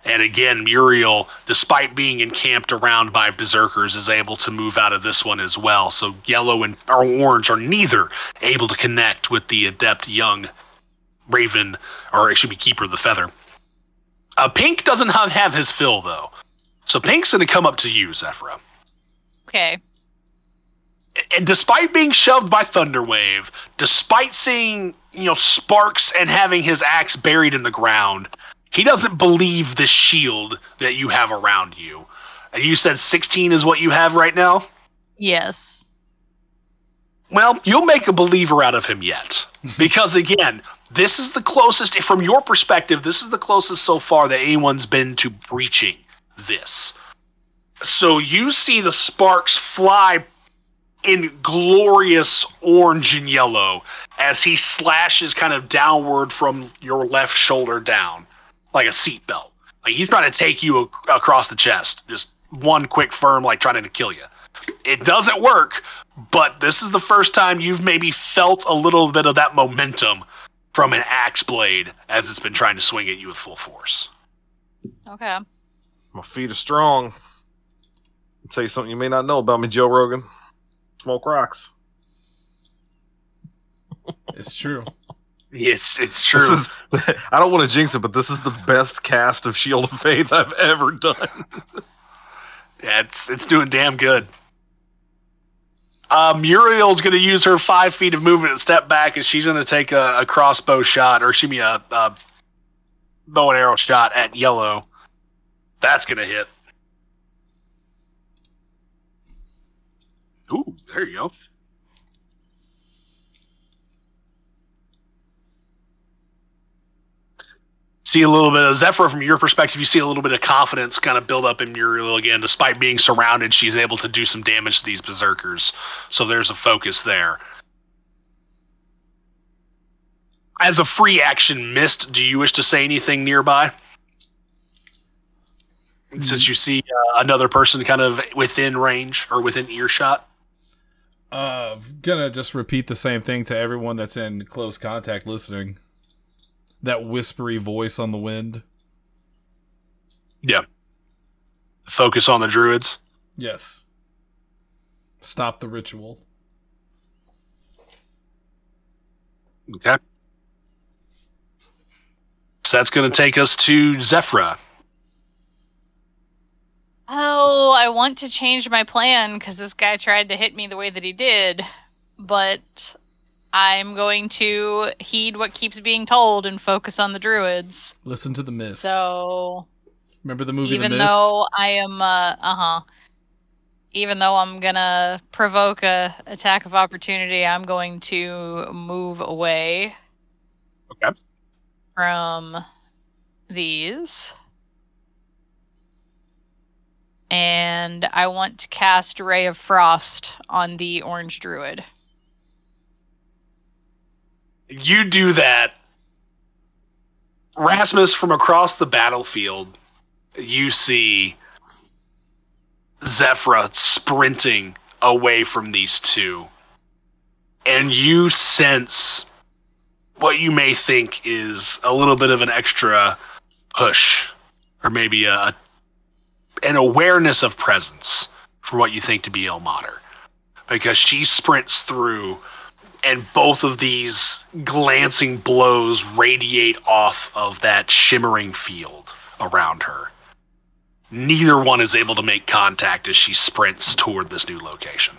A: And again, Muriel, despite being encamped around by berserkers, is able to move out of this one as well. So yellow and or orange are neither able to connect with the adept young Raven, or it should be Keeper of the Feather. Uh, Pink doesn't have, have his fill though, so Pink's going to come up to you, Zephyra.
D: Okay.
A: and despite being shoved by Thunderwave, despite seeing, you know, sparks and having his axe buried in the ground, he doesn't believe the shield that you have around you. And you said 16 is what you have right now?
D: Yes.
A: Well, you'll make a believer out of him yet. [LAUGHS] Because again, this is the closest, from your perspective, this is the closest so far that anyone's been to breaching this. So you see the sparks fly in glorious orange and yellow as he slashes kind of downward from your left shoulder down, like a seatbelt. Like he's trying to take you ac- across the chest. Just one quick firm, like trying to kill you. It doesn't work, but this is the first time you've maybe felt a little bit of that momentum from an axe blade as it's been trying to swing at you with full force.
D: Okay.
C: My feet are strong. I'll tell you something you may not know about me, Joe Rogan. Smoke rocks.
E: It's true.
A: It's it's true.
C: This is, [LAUGHS] I don't want to jinx it, but this is the best cast of Shield of Faith I've ever done. [LAUGHS]
A: Yeah, it's it's doing damn good. Uh, Muriel's going to use her five feet of movement and step back, and she's going to take a, a crossbow shot, or excuse me, a, a bow and arrow shot at Yellow. That's going to hit. Ooh, there you go. See a little bit of Zephyr from your perspective. You see a little bit of confidence kind of build up in Muriel again. Despite being surrounded, she's able to do some damage to these berserkers. So there's a focus there. As a free action missed, do you wish to say anything nearby? Since you see uh, another person kind of within range or within earshot.
E: Uh, gonna just repeat the same thing to everyone that's in close contact listening. That whispery voice on the wind.
A: Yeah. Focus on the druids.
E: Yes. Stop the ritual.
A: Okay. So that's going to take us to Zephyra.
D: Oh, I want to change my plan because this guy tried to hit me the way that he did, but I'm going to heed what keeps being told and focus on the druids.
E: Listen to the mist.
D: So
E: Remember the movie
D: even
E: The Mist?
D: though I am, uh huh, even though I'm gonna provoke a attack of opportunity, I'm going to move away.
A: Okay.
D: From these. And I want to cast Ray of Frost on the Orange Druid.
A: You do that. Rasmus, from across the battlefield, you see Zephyra sprinting away from these two. And you sense what you may think is a little bit of an extra push, or maybe a an awareness of presence for what you think to be Ilmater. Because she sprints through and both of these glancing blows radiate off of that shimmering field around her. Neither one is able to make contact as she sprints toward this new location.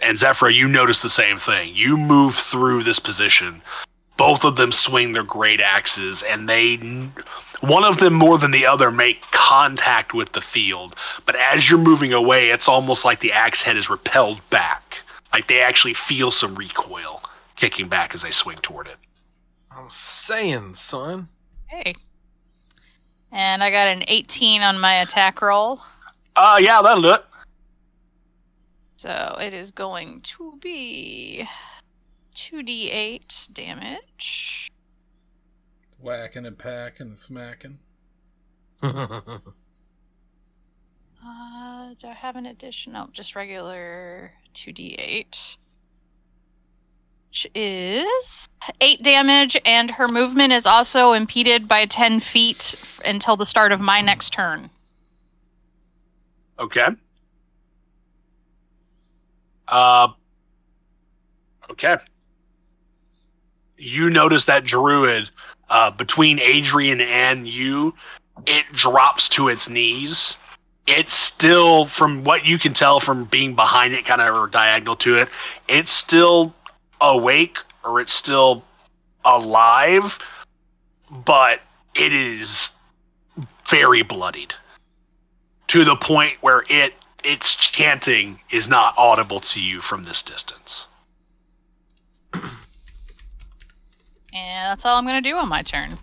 A: And Zephyr, you notice the same thing. You move through this position. Both of them swing their great axes, and they, one of them more than the other, make contact with the field. But as you're moving away, it's almost like the axe head is repelled back. Like they actually feel some recoil kicking back as they swing toward it.
C: I'm saying, son.
D: Hey. And I got an 18 on my attack roll.
A: Uh, yeah, that'll do it.
D: So it is going to be 2d8 damage.
E: Whacking and packing and smacking. [LAUGHS]
D: Uh, do I have an addition? No, just regular 2d8. Which is 8 damage, and her movement is also impeded by 10 feet f- until the start of my next turn.
A: Okay. Uh, okay. You notice that druid uh, between Adrian and you, it drops to its knees. It's still, from what you can tell from being behind it, kind of or diagonal to it, it's still awake or it's still alive, but it is very bloodied to the point where it its chanting is not audible to you from this distance.
D: And that's all I'm going to do on my turn.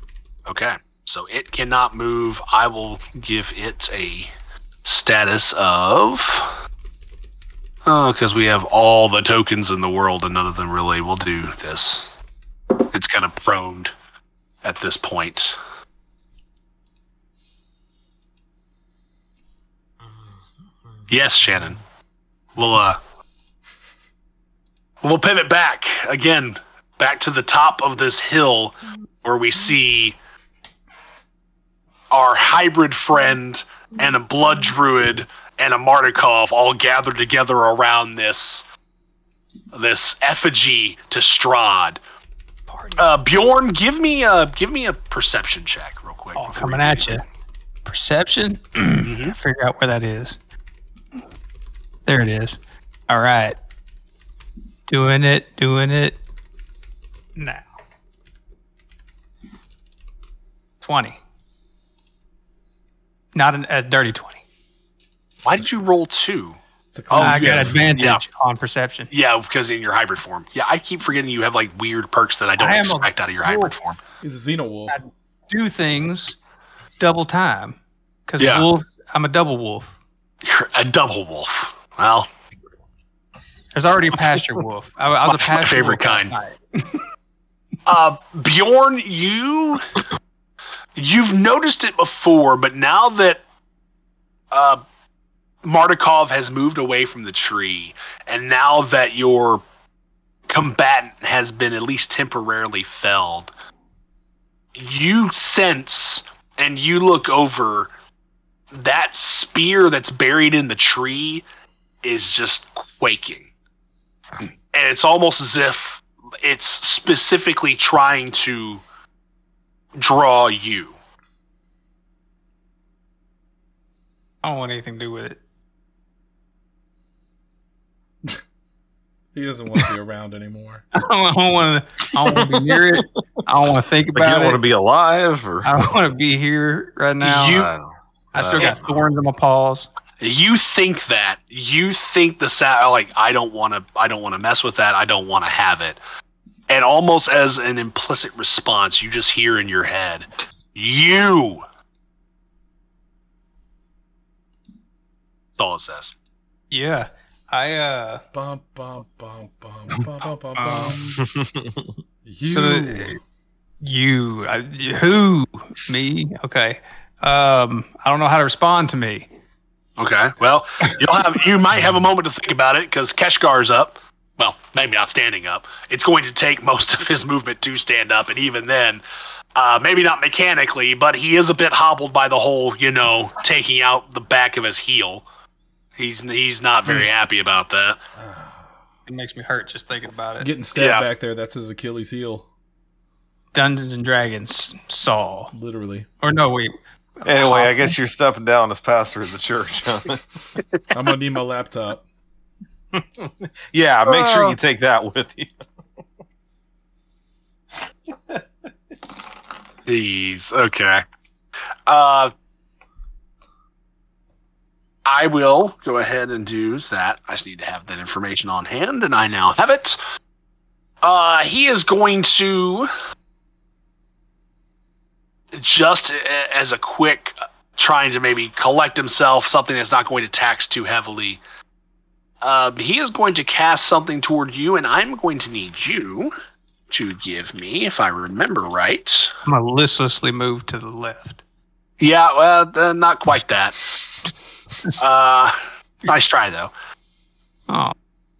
A: Okay. So it cannot move. I will give it a status of. Oh, because we have all the tokens in the world and none of them really will do this. It's kind of proned at this point. Yes, Seanan. We'll uh we'll pivot back again, back to the top of this hill where we see our hybrid friend and a blood druid and a Martikov all gathered together around this this effigy to Strahd. Uh, Bjorn, give me a give me a perception check real quick.
B: Oh, coming at you. Perception. [CLEARS THROAT]
A: Mhm.
B: Figure out where that is. There it is. All right. Doing it. Doing it. Now. Twenty. Not an, a dirty twenty.
A: Why did you roll two?
E: It's a
A: Oh,
B: I got advantage
A: yeah.
B: on perception.
A: Yeah, because in your hybrid form. Yeah, I keep forgetting you have like weird perks that I don't
B: I am a
A: expect out of your hybrid form.
E: He's a xenowolf.
B: Do things double time because
A: Yeah.
B: wolf. I'm a double wolf.
A: You're a double wolf. Well,
B: There's already a pasture wolf. I, I was a
A: My favorite
B: wolf
A: kind. [LAUGHS] uh, Bjorn, you you've noticed it before, but now that uh, Martikov has moved away from the tree, and now that your combatant has been at least temporarily felled, you sense and you look over that spear that's buried in the tree is just quaking. And it's almost as if it's specifically trying to draw you.
B: I don't want anything to do with it. [LAUGHS]
E: He doesn't want to be around anymore. [LAUGHS]
B: I don't want to. I don't want to be near it. I don't want to think about [LAUGHS]
C: Like you
B: about
C: don't
B: it.
C: want to be alive, or
B: I don't want to be here right now.
A: You-
C: I
B: I still
C: uh,
B: got thorns in my paws.
A: You think that you think the sound like I don't want to I don't want to mess with that. I don't want to have it. And almost as an implicit response, you just hear in your head, "You." That's all it says.
B: Yeah, I uh.
E: Bum, bum, bum, bum, bum, bum, bum, bum. [LAUGHS] You.
B: So the, you, I, who, me? Okay. Um, I don't know how to respond to me.
A: Okay. Well, you'll have you might have a moment to think about it because Keshgar's up. Well, maybe not standing up. It's going to take [LAUGHS] most of his movement to stand up, and even then, uh, maybe not mechanically, but he is a bit hobbled by the whole, you know, taking out the back of his heel. He's he's not very happy about that. [SIGHS]
B: It makes me hurt just thinking about it.
E: Getting stabbed
A: Yeah.
E: back there, that's his Achilles heel.
B: Dungeons and Dragons saw,
E: Literally.
B: or no, wait.
C: Anyway, I guess you're stepping down as pastor of the church. huh? [LAUGHS]
E: I'm going to need my laptop. [LAUGHS]
C: yeah, make sure you take that with you.
A: Jeez. Okay. Uh, I will go ahead and do that. I just need to have that information on hand, and I now have it. Uh, he is going to just as a quick uh, trying to maybe collect himself, something that's not going to tax too heavily. Uh, he is going to cast something toward you, and I'm going to need you to give me, if I remember right.
B: I'm gonna listlessly move to the left.
A: Yeah, well, uh, not quite that. [LAUGHS] uh, nice try though.
B: Oh,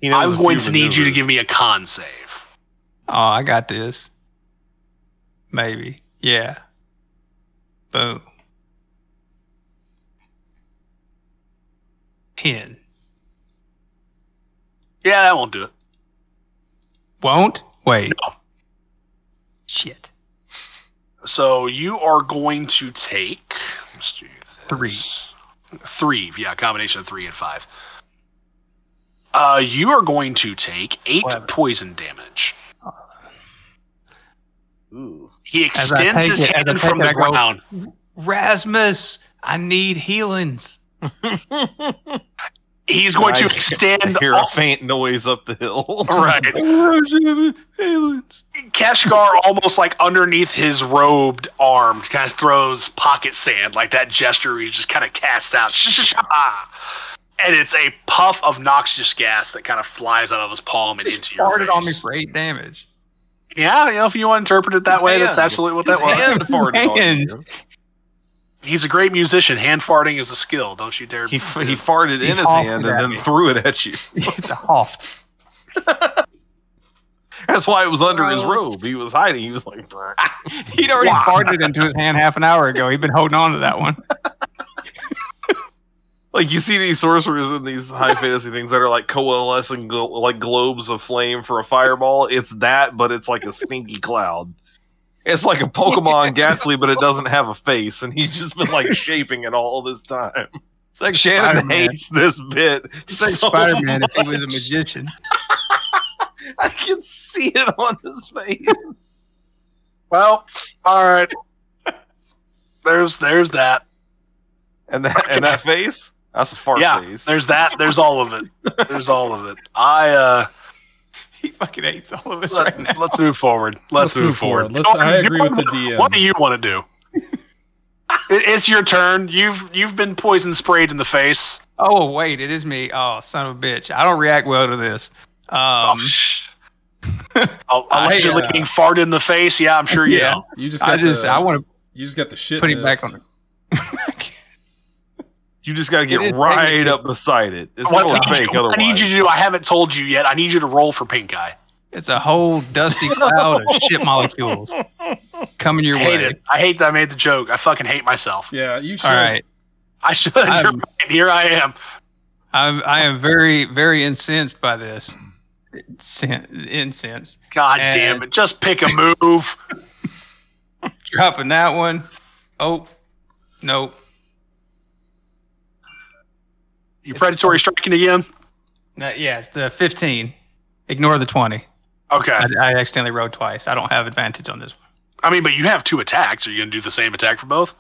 C: He knows
A: I'm going to need you to give me a con save.
B: oh, I got this. Maybe. Yeah. Boom. Ten.
A: Yeah, that won't do it.
B: Won't? Wait.
A: No.
B: Shit.
A: So you are going to take let's do.
B: Three.
A: Three, yeah, combination of three and five. Uh, you are going to take eight
B: Eleven.
A: poison damage.
C: Ooh.
A: He extends his
B: it-
A: hand from the
B: I go-
A: ground.
B: Rasmus, I need healings. [LAUGHS]
A: He's going to
C: I
A: extend
C: hear a faint noise up the hill. [LAUGHS]
A: right.
B: healings.
A: Keshgar almost like underneath his robed arm kind of throws pocket sand like that gesture he just kind of casts out [LAUGHS] and it's a puff of noxious gas that kind of flies out of his palm and into your
B: Farted
A: face.
B: on me for eight damage.
A: Yeah, you know, if you want to interpret it that
C: His
A: way, that's absolutely what
C: His
A: that was.
C: hand farted on
B: Hand.
C: you.
A: He's a great musician. Hand farting is a skill. Don't you dare.
C: He, f- he farted
B: He
C: in his hand and then
B: me.
C: threw it at you.
B: It's a huff.
C: That's why it was under his
B: oh.
C: robe. He was hiding. He was like, [LAUGHS]
B: He'd already farted into his hand half an hour ago. He'd been holding on to that one. [LAUGHS]
C: like you see these sorcerers in these high [LAUGHS] fantasy things that are like coalescing glo- like globes of flame for a fireball. It's that, but it's like a stinky cloud. It's like a Pokemon [LAUGHS] Gastly, but it doesn't have a face, and he's just been like shaping it all this time.
B: It's like
C: Seanan
B: Spider-Man.
C: hates this bit.
B: It's like
C: so
B: Spider Man if he was a magician. [LAUGHS]
C: I can see it on his face.
A: well, all right. There's there's that.
C: And that and that face, That's a fart
A: yeah,
C: face.
A: there's that. There's all of it. There's all of it. I uh,
B: He fucking hates all of us right now.
A: let, us move forward. Let's,
E: Let's move forward. Let's- I agree with the DM.
A: What do you want to do? It- it's your turn. You've you've been poison sprayed in the face.
B: Oh wait, it is me. Oh son of a bitch! I don't react well to this.
A: Oh,
B: Um,
A: sh- [LAUGHS] Al-
B: I,
A: allegedly
B: uh,
A: being farted in the face. Yeah, I'm sure you
B: Yeah.
A: know.
E: You just
B: I
E: got
B: just
E: the,
B: I want to.
E: you just got the shit.
B: put him back on the. [LAUGHS]
C: You just got to get right
B: technically-
C: up beside it. It's
A: What
C: going
A: I, need
C: fake
A: you, I need you to do. I haven't told you yet. I need you to roll for pink eye.
B: It's a whole dusty [LAUGHS] cloud of shit molecules coming your
A: I hate
B: way.
A: it. I hate that I made the joke. I fucking hate myself.
E: Yeah, you should.
B: All right,
A: I should. [LAUGHS]
B: I'm-
A: You're right. Here I am.
B: I'm I am very very incensed by this. Incense.
A: God
B: And-
A: damn it! Just pick a move. [LAUGHS]
B: Dropping that one. Oh, nope.
A: You predatory striking again?
B: No, yeah, it's the 15. Ignore the 20.
A: Okay.
B: I, I accidentally wrote twice. I don't have advantage on this one.
A: I mean, but you have two attacks. Are you gonna do the same attack for both?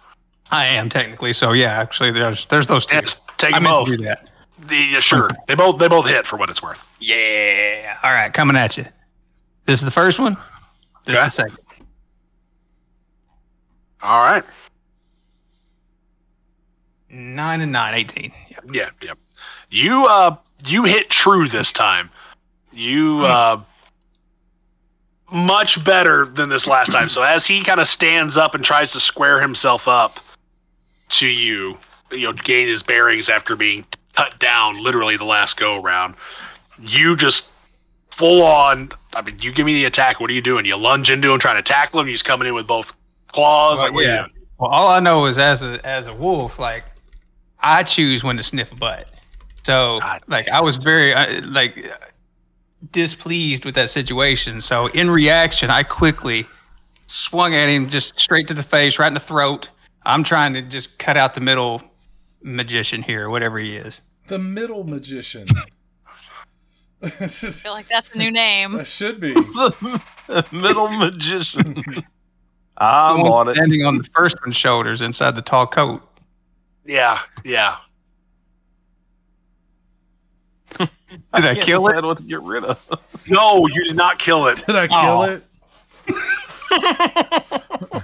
B: I am technically, so yeah. Actually, there's there's those two.
A: Yes. Take
B: I
A: them both.
B: to do that.
A: The, yeah, sure. They both they both hit for what it's worth.
B: Yeah. All right, coming at you. This is the first one. This
A: Okay.
B: is the second.
A: All right.
B: Nine and nine, 18.
A: Yeah, yeah. You uh you hit true this time. You uh much better than this last time. So as he kind of stands up and tries to square himself up to you, you know, gain his bearings after being cut down literally the last go around, you just full on I mean, you give me the attack. What are you doing? You lunge into him trying to tackle him, he's coming in with both claws.
B: Well,
A: like, what
B: yeah. Well, all I know is as a as a wolf, like I choose when to sniff a butt. So,
A: God
B: like, I was very uh, like displeased with that situation. So, in reaction, I quickly swung at him just straight to the face, right in the throat. I'm trying to just cut out the middle magician here, whatever he is.
E: The middle magician. It's [LAUGHS]
D: I [LAUGHS] feel like that's a new name.
E: that should be.
C: the [LAUGHS] Middle magician. I'm on it.
B: Standing on the first one's shoulders inside the tall coat.
A: Yeah, yeah. [LAUGHS]
B: Did I
C: can't
B: kill it?
C: decide what to get rid of. [LAUGHS]
A: No, you did not kill it.
E: Did I kill
B: Aw.
E: it? [LAUGHS]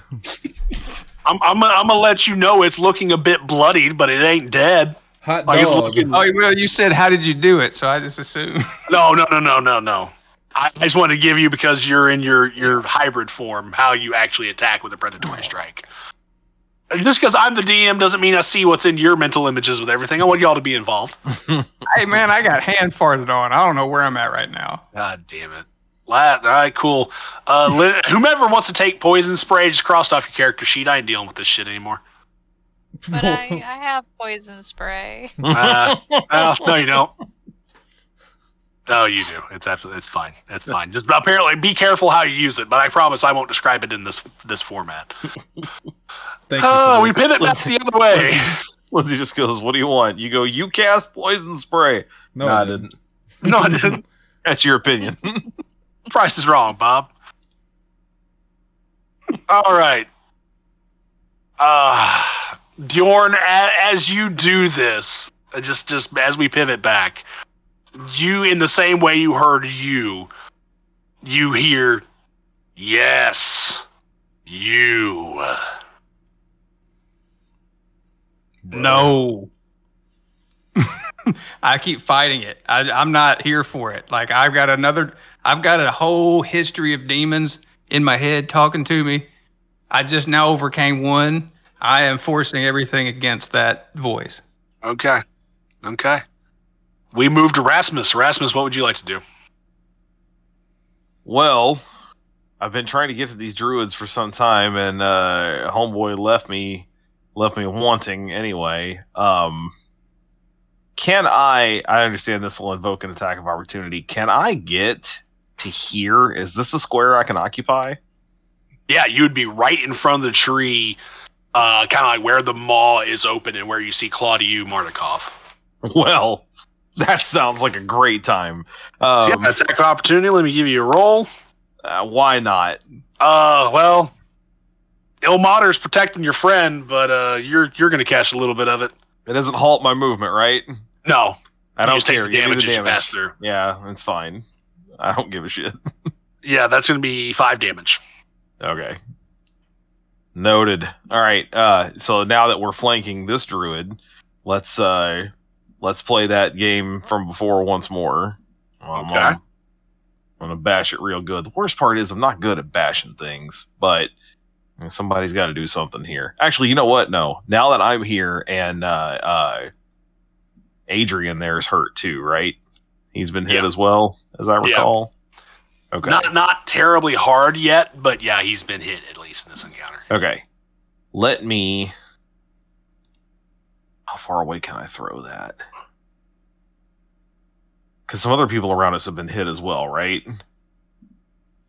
A: I'm, I'm, gonna- I'm gonna let you know it's looking a bit bloodied, but it ain't dead.
E: Hot
A: Like it's
E: dog.
A: looking-
B: Oh, well, you said, how did you do it? So I just assumed.
A: No, no, no, no, no, no. I I just wanted to give you because you're in your your hybrid form how you actually attack with a predatory oh. strike. And Just because I'm the DM doesn't mean I see what's in your mental images with everything. I want y'all to be involved. [LAUGHS]
B: hey, man, I got hand farted on. I don't know where I'm at right now.
A: God damn it. La- All right, cool. Uh, Lin- whomever wants to take poison spray, just crossed off your character sheet. I ain't dealing with this shit anymore.
D: But I, I have poison spray. [LAUGHS]
A: Uh, well, no, you don't. No, you do. It's absolutely. It's fine. It's fine. Just apparently be careful how you use it. But I promise I won't describe it in this this format.
E: Thank.
A: Oh,
E: for
A: we
E: this.
A: pivot back the other way.
C: Lizzie just goes, "What do you want?" You go, "You cast poison spray."
E: No,
C: No,
E: I
C: I didn't. [LAUGHS]
A: No, I didn't. [LAUGHS]
C: That's your opinion. [LAUGHS]
A: Price is wrong, Bob. All right. Uh Bjorn, a- as you do this, uh, just just as we pivot back, you in the same way you heard you, you hear, yes, you.
B: No. [LAUGHS] I keep fighting it. I, I'm not here for it. Like I've got another. I've got a whole history of demons in my head talking to me. I just now overcame one. I am forcing everything against that voice.
A: Okay, okay. We moved to Rasmus. Rasmus, what would you like to do?
C: well, I've been trying to get to these druids for some time, and uh, homeboy left me left me wanting anyway. Um, can I? I understand this will invoke an attack of opportunity. Can I get to here? Is this a square I can occupy?
A: Yeah, you would be right in front of the tree, uh, kind of like where the maw is open and where you see Claudiu Martikov. [LAUGHS]
C: Well, that sounds like a great time.
A: So
C: Um,
A: yeah, attack of opportunity. Let me give you a roll.
C: uh, why not?
A: Uh, well, Ilmater's protecting your friend, but uh, you're you're going to catch a little bit of it.
C: It doesn't halt my movement, right?
A: No,
C: I don't
A: just take
C: care.
A: the
C: Give me
A: damage as you pass through.
C: Yeah, it's fine. I don't give a shit. [LAUGHS]
A: Yeah, that's going to be five damage.
C: Okay. Noted. All right. Uh, so now that we're flanking this druid, let's uh, let's play that game from before once more. Um,
A: Okay.
C: I'm, I'm gonna bash it real good. The worst part is I'm not good at bashing things, but somebody's got to do something here. Actually, you know what? No. Now that I'm here and uh, uh, Adrian there's hurt too, right? He's been hit
A: Yeah.
C: as well, as I
A: Yeah.
C: recall. Okay.
A: Not not terribly hard yet, but yeah, he's been hit at least in this encounter.
C: Okay. Let me. How far away can I throw that? Because some other people around us have been hit as well, right?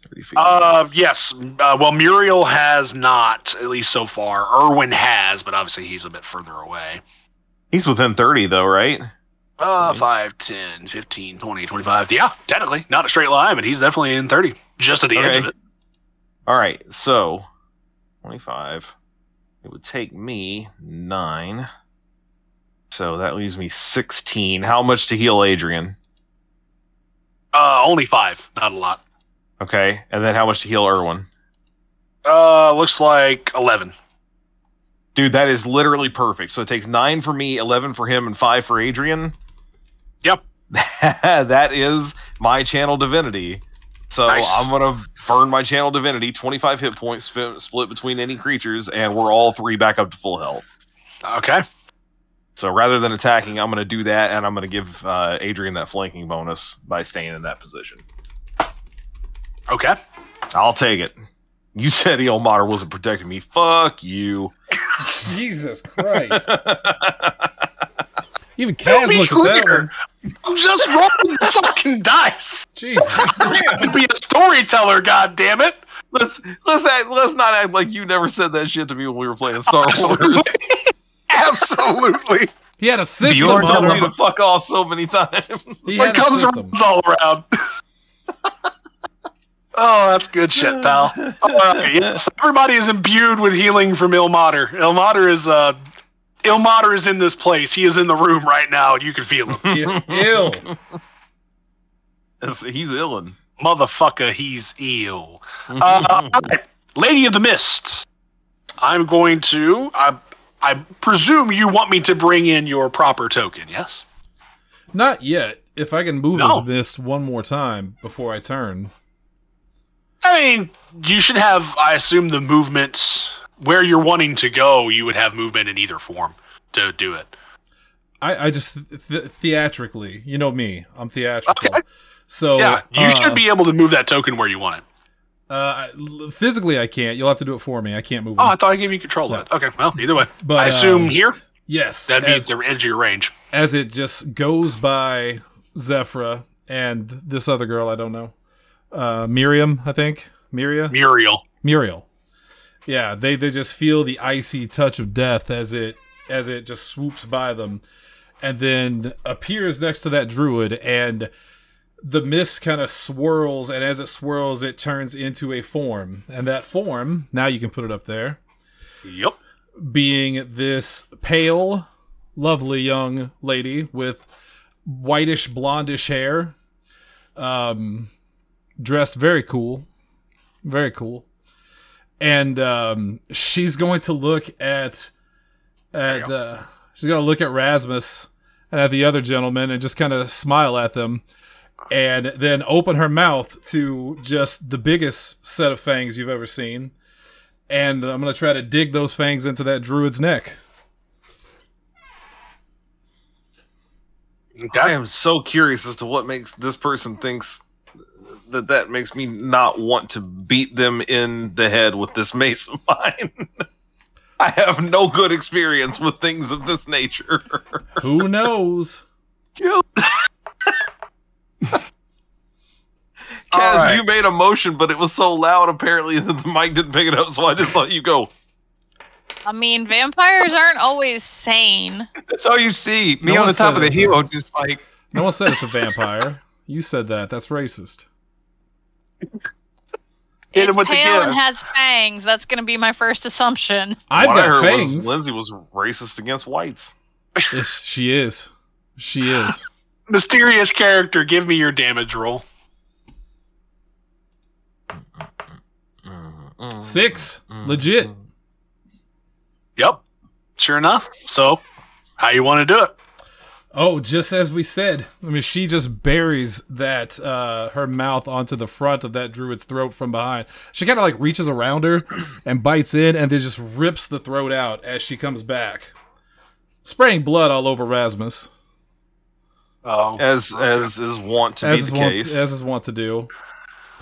C: 30 feet.
A: Uh, yes. Uh, well, Muriel has not, at least so far. Urwin has, but obviously he's a bit further away.
C: He's within 30, though, right?
A: Uh,
C: Mhm.
A: 5, 10, 15, 20, 25. Yeah, technically. Not a straight line, but he's definitely in 30. Just at the edge of it.
C: All right. So, 25. It would take me 9. So that leaves me 16. How much to heal Adrian?
A: Uh, only 5. Not a lot.
C: Okay. And then how much to heal Urwin?
A: Uh, looks like 11.
C: Dude, that is literally perfect. So it takes nine for me, eleven for him, and five for Adrian.
A: Yep. [LAUGHS]
C: that is my channel divinity. So
A: Nice.
C: I'm gonna burn my channel divinity, 25 hit points split, split between any creatures, and we're all three back up to full health.
A: Okay.
C: So rather than attacking, I'm gonna do that, and I'm gonna give uh, Adrian that flanking bonus by staying in that position.
A: Okay.
C: I'll take it. You [LAUGHS] said the old Ilmater wasn't protecting me. Fuck you. [LAUGHS]
E: Jesus Christ. [LAUGHS] Even
A: Don't
E: Kaz
A: be
E: looked at that one.
A: I'm just rolling the fucking dice.
E: Jesus.
A: to be a storyteller, God damn it!
C: let's let's act, let's not act like you never said that shit to me when we were playing Star Wars.
A: Absolutely.
E: He had a system
C: Bjorn
E: on
C: told me to fuck off so many times.
E: He
A: What
E: had a
A: comes
E: system.
A: around all around. Oh, that's good shit, pal. [LAUGHS] All right, yes, everybody is imbued with healing from Ilmater. Ilmater is uh, Ilmater is in this place. He is in the room right now, and you can feel him.
E: He's ill.
C: It's- He's illin.
A: Motherfucker, he's ill. Uh, all right. Lady of the Mist. I'm going to. I, I presume you want me to bring in your proper token, yes?
E: Not yet. If I can move
A: No.
E: as mist one more time before I turn.
A: I mean, you should have, I assume, the movement where you're wanting to go. You would have movement in either form to do it.
E: I, I just th- theatrically, you know me, I'm theatrical.
A: Okay.
E: So
A: yeah, you
E: uh,
A: should be able to move that token where you want it.
E: Uh, physically, I can't. You'll have to do it for me. I can't move.
A: Oh,
E: them.
A: I thought I gave you control of it. Okay, well, either way.
E: But,
A: I assume
E: um,
A: here
E: yes,
A: that'd be
E: as,
A: at the edge of your range.
E: as it just goes by Zephyra and this other girl. I don't know. Uh, Miriam, I think. Miria.
A: Muriel.
E: Muriel. Yeah, they they just feel the icy touch of death as it as it just swoops by them, and then appears next to that druid, and the mist kind of swirls, and as it swirls, it turns into a form, and that form now you can put it up there,
A: Yep.
E: being this pale, lovely young lady with whitish blondish hair, um, dressed very cool, very cool and um, she's going to look at at uh, she's going to look at Rasmus and at the other gentleman and just kind of smile at them, and then open her mouth to just the biggest set of fangs you've ever seen. And I'm going to try to dig those fangs into that druid's neck.
C: I am so curious as to what makes this person thinks that that makes me not want to beat them in the head with this mace of mine. [LAUGHS] I have no good experience with things of this nature. [LAUGHS]
E: Who knows? [LAUGHS]
C: Kaz,
A: right.
C: you made a motion, but it was so loud apparently that the mic didn't pick it up, so I just let you go.
D: I mean, vampires aren't always sane.
B: That's all you see. Me
E: No
B: on the top of the
E: it's
B: hill, just like
E: No one said it's a vampire. You said that. That's racist.
A: Hit
D: it's
A: him with the
D: pale and has fangs. That's going to be my first assumption.
E: I've
C: what I
E: got
C: heard
E: fangs.
C: was Lindsay was racist against whites.
E: Yes, she is. She is. [LAUGHS]
A: Mysterious character, give me your damage roll.
E: Six. Legit.
A: Yep. Sure enough. So, how you want to do it?
E: Oh, just as we said. I mean, she just buries that uh her mouth onto the front of that druid's throat from behind. She kind of like reaches around her and bites in, and then just rips the throat out as she comes back, spraying blood all over Rasmus,
A: Oh.
C: As as is wont to
E: as
C: be the
E: wont,
C: case.
E: as is wont to do.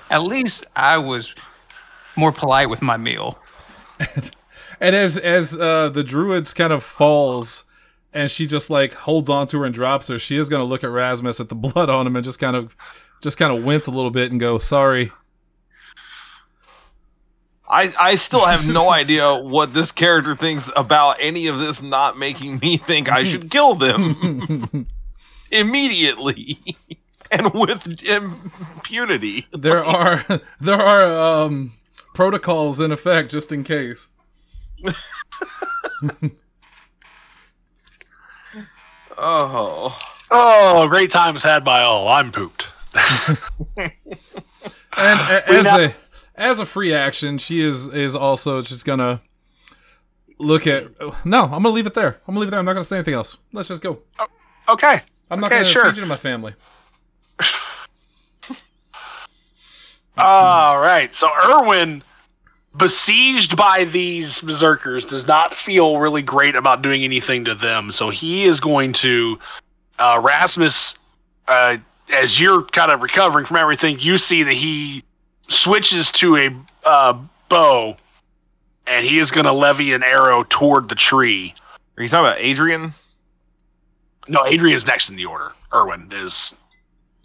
B: At least I was more polite with my meal. [LAUGHS]
E: And as as uh, the druids kind of falls, and she just like holds on to her and drops her, she is gonna look at Rasmus at the [LAUGHS] blood on him and just kind of just kind of wince a little bit and go, "Sorry."
C: I, I still have no [LAUGHS] idea what this character thinks about any of this not making me think I should kill them [LAUGHS] immediately and with impunity.
E: there are there are um, protocols in effect just in case.
C: Oh.
A: Oh, great times had by all. I'm pooped. [LAUGHS]
E: And a- as a as a free action, she is is also just gonna look at. No, I'm gonna leave it there. I'm gonna leave it there. I'm not gonna say anything else. Let's just go.
A: Oh, okay.
E: I'm not
A: Okay,
E: gonna
A: sure.
E: feed you to my family. [LAUGHS]
A: All right. So Urwin, besieged by these berserkers, does not feel really great about doing anything to them. So he is going to uh, Rasmus. Uh, as you're kind of recovering from everything, you see that he switches to a uh, bow, and he is going to levy an arrow toward the tree.
C: Are you talking about Adrian?
A: No, Adrian's next in the order. Urwin is.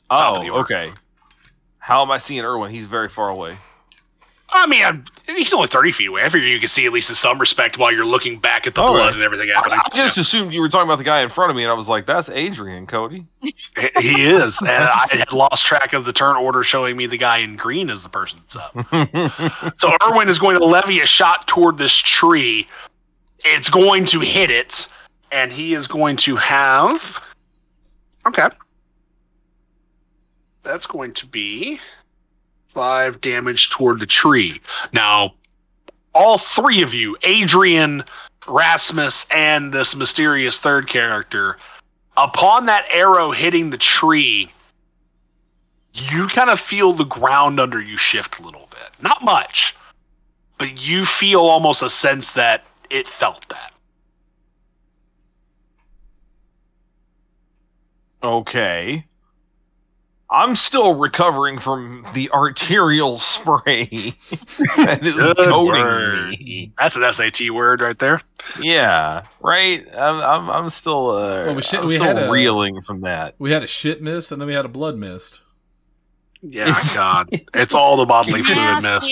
A: Top of
C: Oh,
A: the order.
C: okay. How am I seeing Urwin? He's very far away.
A: I mean, I'm, he's only 30 feet away. I figure you can see at least in some respect while you're looking back at the
C: All
A: blood
C: right.
A: and everything
C: I,
A: happening.
C: I just assumed you were talking about the guy in front of me, and I was like, "That's Adrian, Cody."
A: He- is. And I had lost track of the turn order showing me the guy in green as the person that's up. [LAUGHS] So Urwin is going to levy a shot toward this tree. It's going to hit it, and he is going to have. Okay. That's going to be five damage toward the tree. Now, all three of you, Adrian, Rasmus, and this mysterious third character, upon that arrow hitting the tree, you kind of feel the ground under you shift a little bit. Not much, but you feel almost a sense that it felt that.
C: Okay. I'm still recovering from the arterial spray [LAUGHS] that is
A: Good
C: coating
A: word.
C: me.
A: That's an SAT word right there.
C: Yeah, right. I'm I'm, I'm still uh,
E: Well, we should-
C: I'm
E: we
C: still
E: had a-
C: reeling from that.
E: We had a shit mist and then we had a blood mist.
A: Yeah, God. It's all the bodily fluid mists.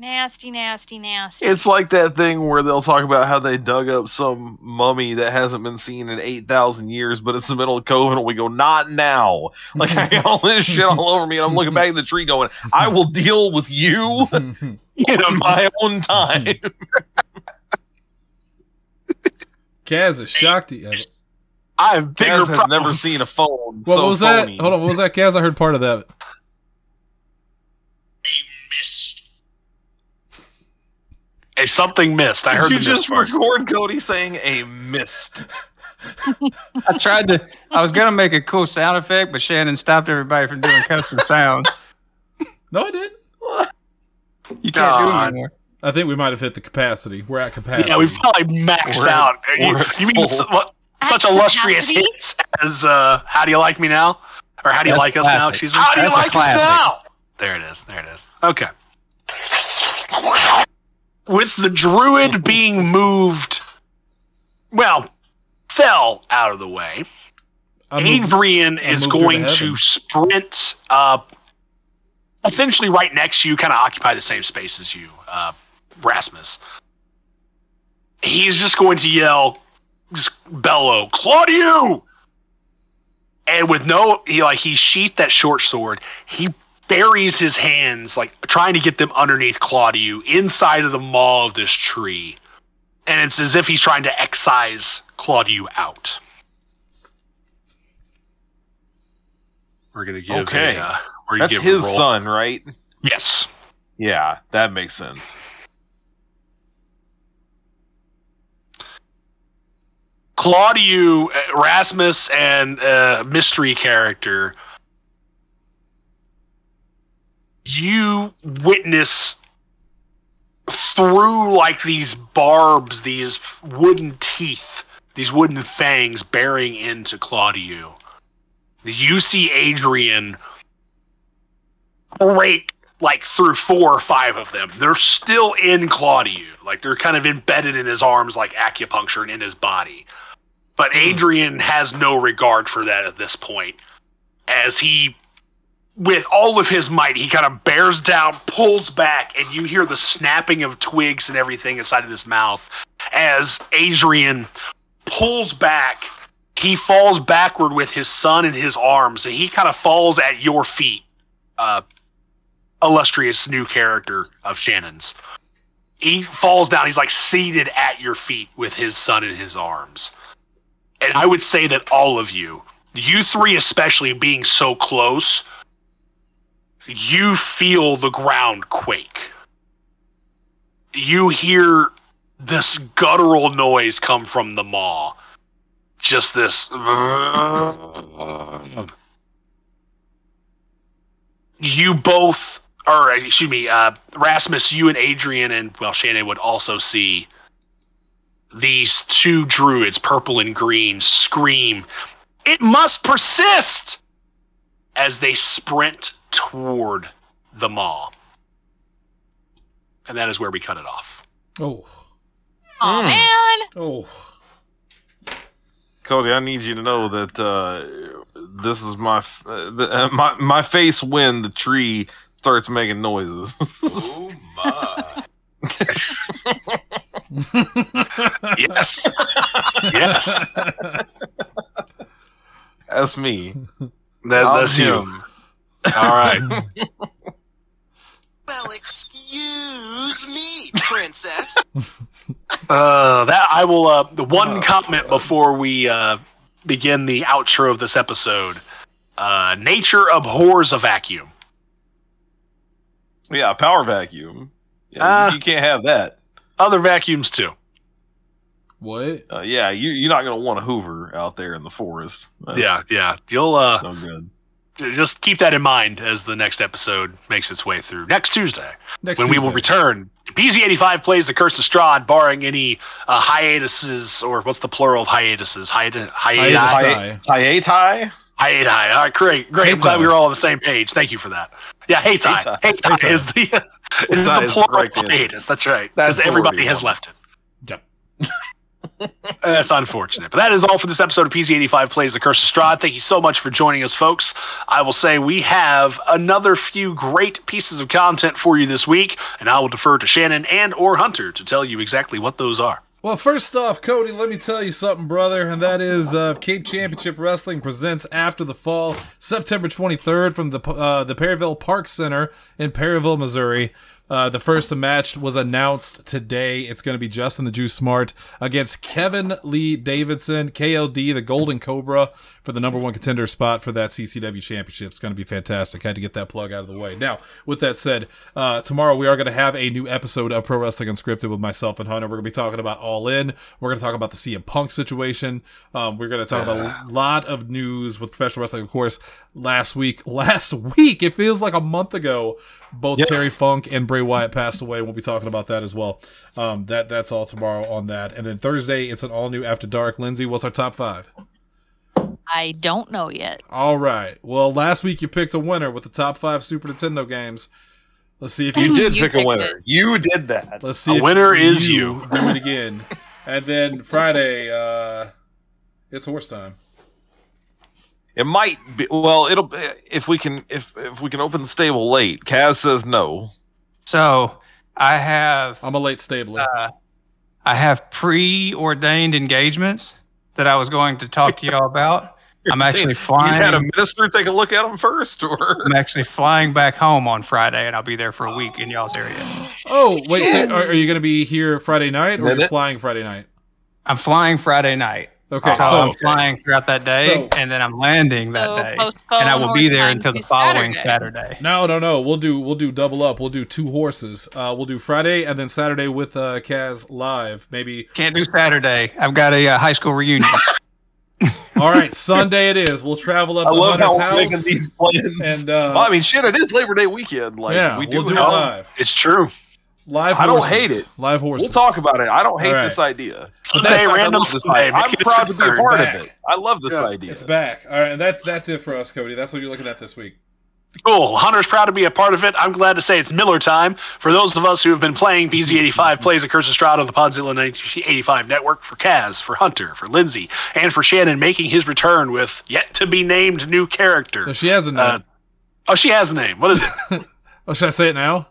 D: Nasty. nasty, nasty, nasty.
C: It's like that thing where they'll talk about how they dug up some mummy that hasn't been seen in eight thousand years, but it's the middle of COVID, and we go, "Not now!" Like I got all this shit all over me, and I'm looking back at the tree, going, "I will deal with you [LAUGHS] in my own time."
E: Kaz is shocked. He has
A: I have bigger
C: Kaz has never seen a phone.
E: What
C: so
E: was that? Hold on. What was that, Kaz? I heard part of that.
G: A mist.
A: A something missed. I heard
C: you
A: the
C: just
A: mist part.
C: record Cody saying a mist.
B: I tried to. I was gonna make a cool sound effect, but Seanan stopped everybody from doing custom [LAUGHS] sounds.
E: No, I didn't.
B: You can't do
A: God.
B: them anymore.
E: I think we might have hit the capacity. We're at capacity.
A: Yeah, we've probably maxed
C: We're-
A: out. You, you mean
C: full.
A: su- what, such
D: At
A: illustrious
D: capacity?
A: hits as uh, "How do you like me now?" or "How do you
B: That's
A: like us now?"
B: classic.
A: Excuse me.
B: How do you That's a like us now?
A: There it is. There it is. Okay. With the druid [LAUGHS] being moved, well, fell out of the way.
E: I moved-
A: Adrian is
E: moved to
A: going to sprint up, essentially right next to you, kind of occupy the same space as you, uh, Rasmus. He's just going to yell, just bellow, Claudiu! And with no, he like he sheathed that short sword. He buries his hands, like trying to get them underneath Claudiu, inside of the maw of this tree. And it's as if he's trying to excise Claudiu out. We're gonna give
C: Okay.
A: a, uh, we're gonna
C: That's his son, right?
A: Yes.
C: Yeah, that makes sense.
A: Claudiu, uh, Rasmus, and uh, mystery character, you witness through like these barbs, these wooden teeth, these wooden fangs bearing into Claudiu. You see Adrian break like through four or five of them. They're still in Claudiu. Like they're kind of embedded in his arms like acupuncture and in his body. But hmm. Adrian has no regard for that at this point. As he, with all of his might, he kind of bears down, pulls back, and you hear the snapping of twigs and everything inside of his mouth. As Adrian pulls back, he falls backward with his son in his arms, and he kind of falls at your feet. Uh, illustrious new character of Seanan's. He falls down. He's like seated at your feet with his son in his arms. And I would say that all of you, you three especially being so close, you feel the ground quake. You hear this guttural noise come from the maw. Just this. You both, or excuse me, uh, Rasmus, you and Adrian, and well, Seanan would also see these two druids, purple and green, scream, It must persist! As they sprint toward the mall. And that is where we cut it off.
E: Oh,
D: Oh
C: Hmm.
D: man.
E: oh.
C: Cody, I need you to know that uh, this is my f- uh, the, uh, my my face when the tree starts making noises.
F: Oh my. [LAUGHS]
A: Yes. yes.
C: That's me.
A: That,
C: I'm
A: that's you. All right. [LAUGHS]
F: Well, excuse me, princess. [LAUGHS]
A: Uh, that I will. Uh, the one comment before we uh, begin the outro of this episode. Uh, nature abhors a vacuum.
C: Yeah, power vacuum. Yeah,
A: Ah.
C: you, you can't have that.
A: Other vacuums too.
E: What?
C: Uh, yeah, you, you're not going to want a Hoover out there in the forest. That's
A: yeah, yeah. You'll uh,
C: no good.
A: just keep that in mind as the next episode makes its way through next Tuesday,
E: Next
A: when we will return. PZ85 plays the Curse of Strahd, barring any uh, hiatuses or what's the plural of hiatuses? Hiatus, hiatus,
E: Hiatus.
C: Hi- Hiatai?
A: hiatus. All right, great, great. I'm glad we were all on the same page. Thank you for that. Yeah, heitai.
C: Heitai.
A: Heitai
E: Heitai.
A: is the [LAUGHS] is the
C: is
A: plural of hiatus. That's right. Because everybody has left it.
E: Yep.
A: That's unfortunate. But that is all for this episode of PZ85 Plays the Curse of Strahd. Thank you so much for joining us, folks. I will say we have another few great pieces of content for you this week, and I will defer to Seanan and or Hunter to tell you exactly what those are.
E: Well, first off, Cody, let me tell you something, brother, and that is uh, Cape Championship Wrestling presents After the Fall, September 23rd from the uh, the Perryville Park Center in Perryville, Missouri. Uh, the first match was announced today. It's going to be Justin the Juice Smart against Kevin Lee Davidson, KLD, the Golden Cobra, for the number one contender spot for that CCW championship. It's going to be fantastic. Had to get that plug out of the way. Now, with that said, uh, tomorrow we are going to have a new episode of Pro Wrestling Unscripted with myself and Hunter. We're going to be talking about All In. We're going to talk about the CM Punk situation. Um, we're going to talk about a lot of news with professional wrestling, of course. Last week, [LAUGHS] last week, it feels like a month ago, both. Terry Funk and Bray Wyatt passed away. We'll be talking about that as well. Um, that that's all tomorrow on that. And then Thursday, it's an all new After Dark. Lindsay, what's our top five?
D: I don't know yet.
E: All right. Well, last week you picked a winner with the top five Super Nintendo games. Let's see if you
C: You did
D: You
C: pick a winner.
D: it.
C: You did that.
E: Let's see.
A: A
E: if
A: winner is you.
E: Do it again. and then Friday, uh, it's horse time.
C: It might be well. It'll if we can if if we can open the stable late. Kaz says no.
B: So I have
E: I'm a late stabler.
B: uh, I have preordained engagements that I was going to talk to y'all about. [LAUGHS] I'm actually flying.
C: You had a minister take a look at them first, or
B: I'm actually flying back home on Friday, and I'll be there for a week in y'all's area.
E: oh, wait. So are, are you going to be here Friday night, or are you flying Friday night?
B: I'm flying Friday night.
E: Okay,
B: so,
E: so
B: I'm flying throughout that day,
E: So-
B: and then I'm landing that
D: So
B: day, and I will be there until the following
D: Saturday.
B: Saturday.
E: no, no, no. We'll do we'll do double up. We'll do two horses. Uh, we'll do Friday and then Saturday with uh, Kaz live. Maybe.
B: Can't do Saturday. I've got a uh, high school reunion. [LAUGHS]
E: All right, Sunday it is. We'll travel up
C: I
E: to
C: love how
E: Hunter's
C: we're making
E: house
C: these plans.
E: and uh,
C: well, I mean, shit, it is Labor Day weekend. Like,
E: yeah,
C: we do
E: will do it live.
A: It's true.
E: Live.
C: I don't hate it.
E: Live horses.
C: We'll talk about it. I don't hate
E: right.
C: this idea.
E: But that's-
C: hey,
A: random
C: this idea. I'm proud to be a part
E: back.
C: of it. I love this
A: Yeah,
C: idea.
E: It's back. All right, and that's that's it for us, Cody. That's what you're looking at this week.
A: Cool. Hunter's proud to be a part of it. I'm glad to say it's Miller time. For those of us who have been playing PZ85 Plays a Curse of Strahd on the Podzilla 1985 network, for Kaz, for Hunter, for Lindsay, and for Seanan making his return with yet to be named new character.
E: No, she has a name.
A: Uh, oh, she has a name. What is it? [LAUGHS]
E: oh, should I say it now?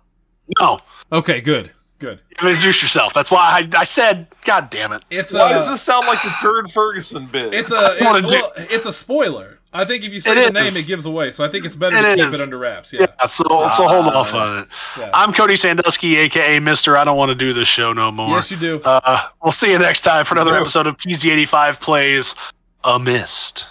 A: no.
E: Okay, good, good.
A: Introduce yourself. That's why I, I said, God damn it.
E: It's
C: Why
E: uh,
C: does this sound like the Turd Ferguson bit?
E: It's a [LAUGHS] it, well, it's a spoiler. I think if you say
A: It
E: the
A: is.
E: name, it gives away. So I think it's better
A: It
E: to keep it under wraps. Yeah.
A: Yeah, so, so hold off on it.
E: Yeah.
A: I'm Cody Sandusky, aka Mister. I don't want to do this show no more.
E: Yes, you do.
A: Uh, we'll see you next time for another episode of PZ85 Plays A Mist.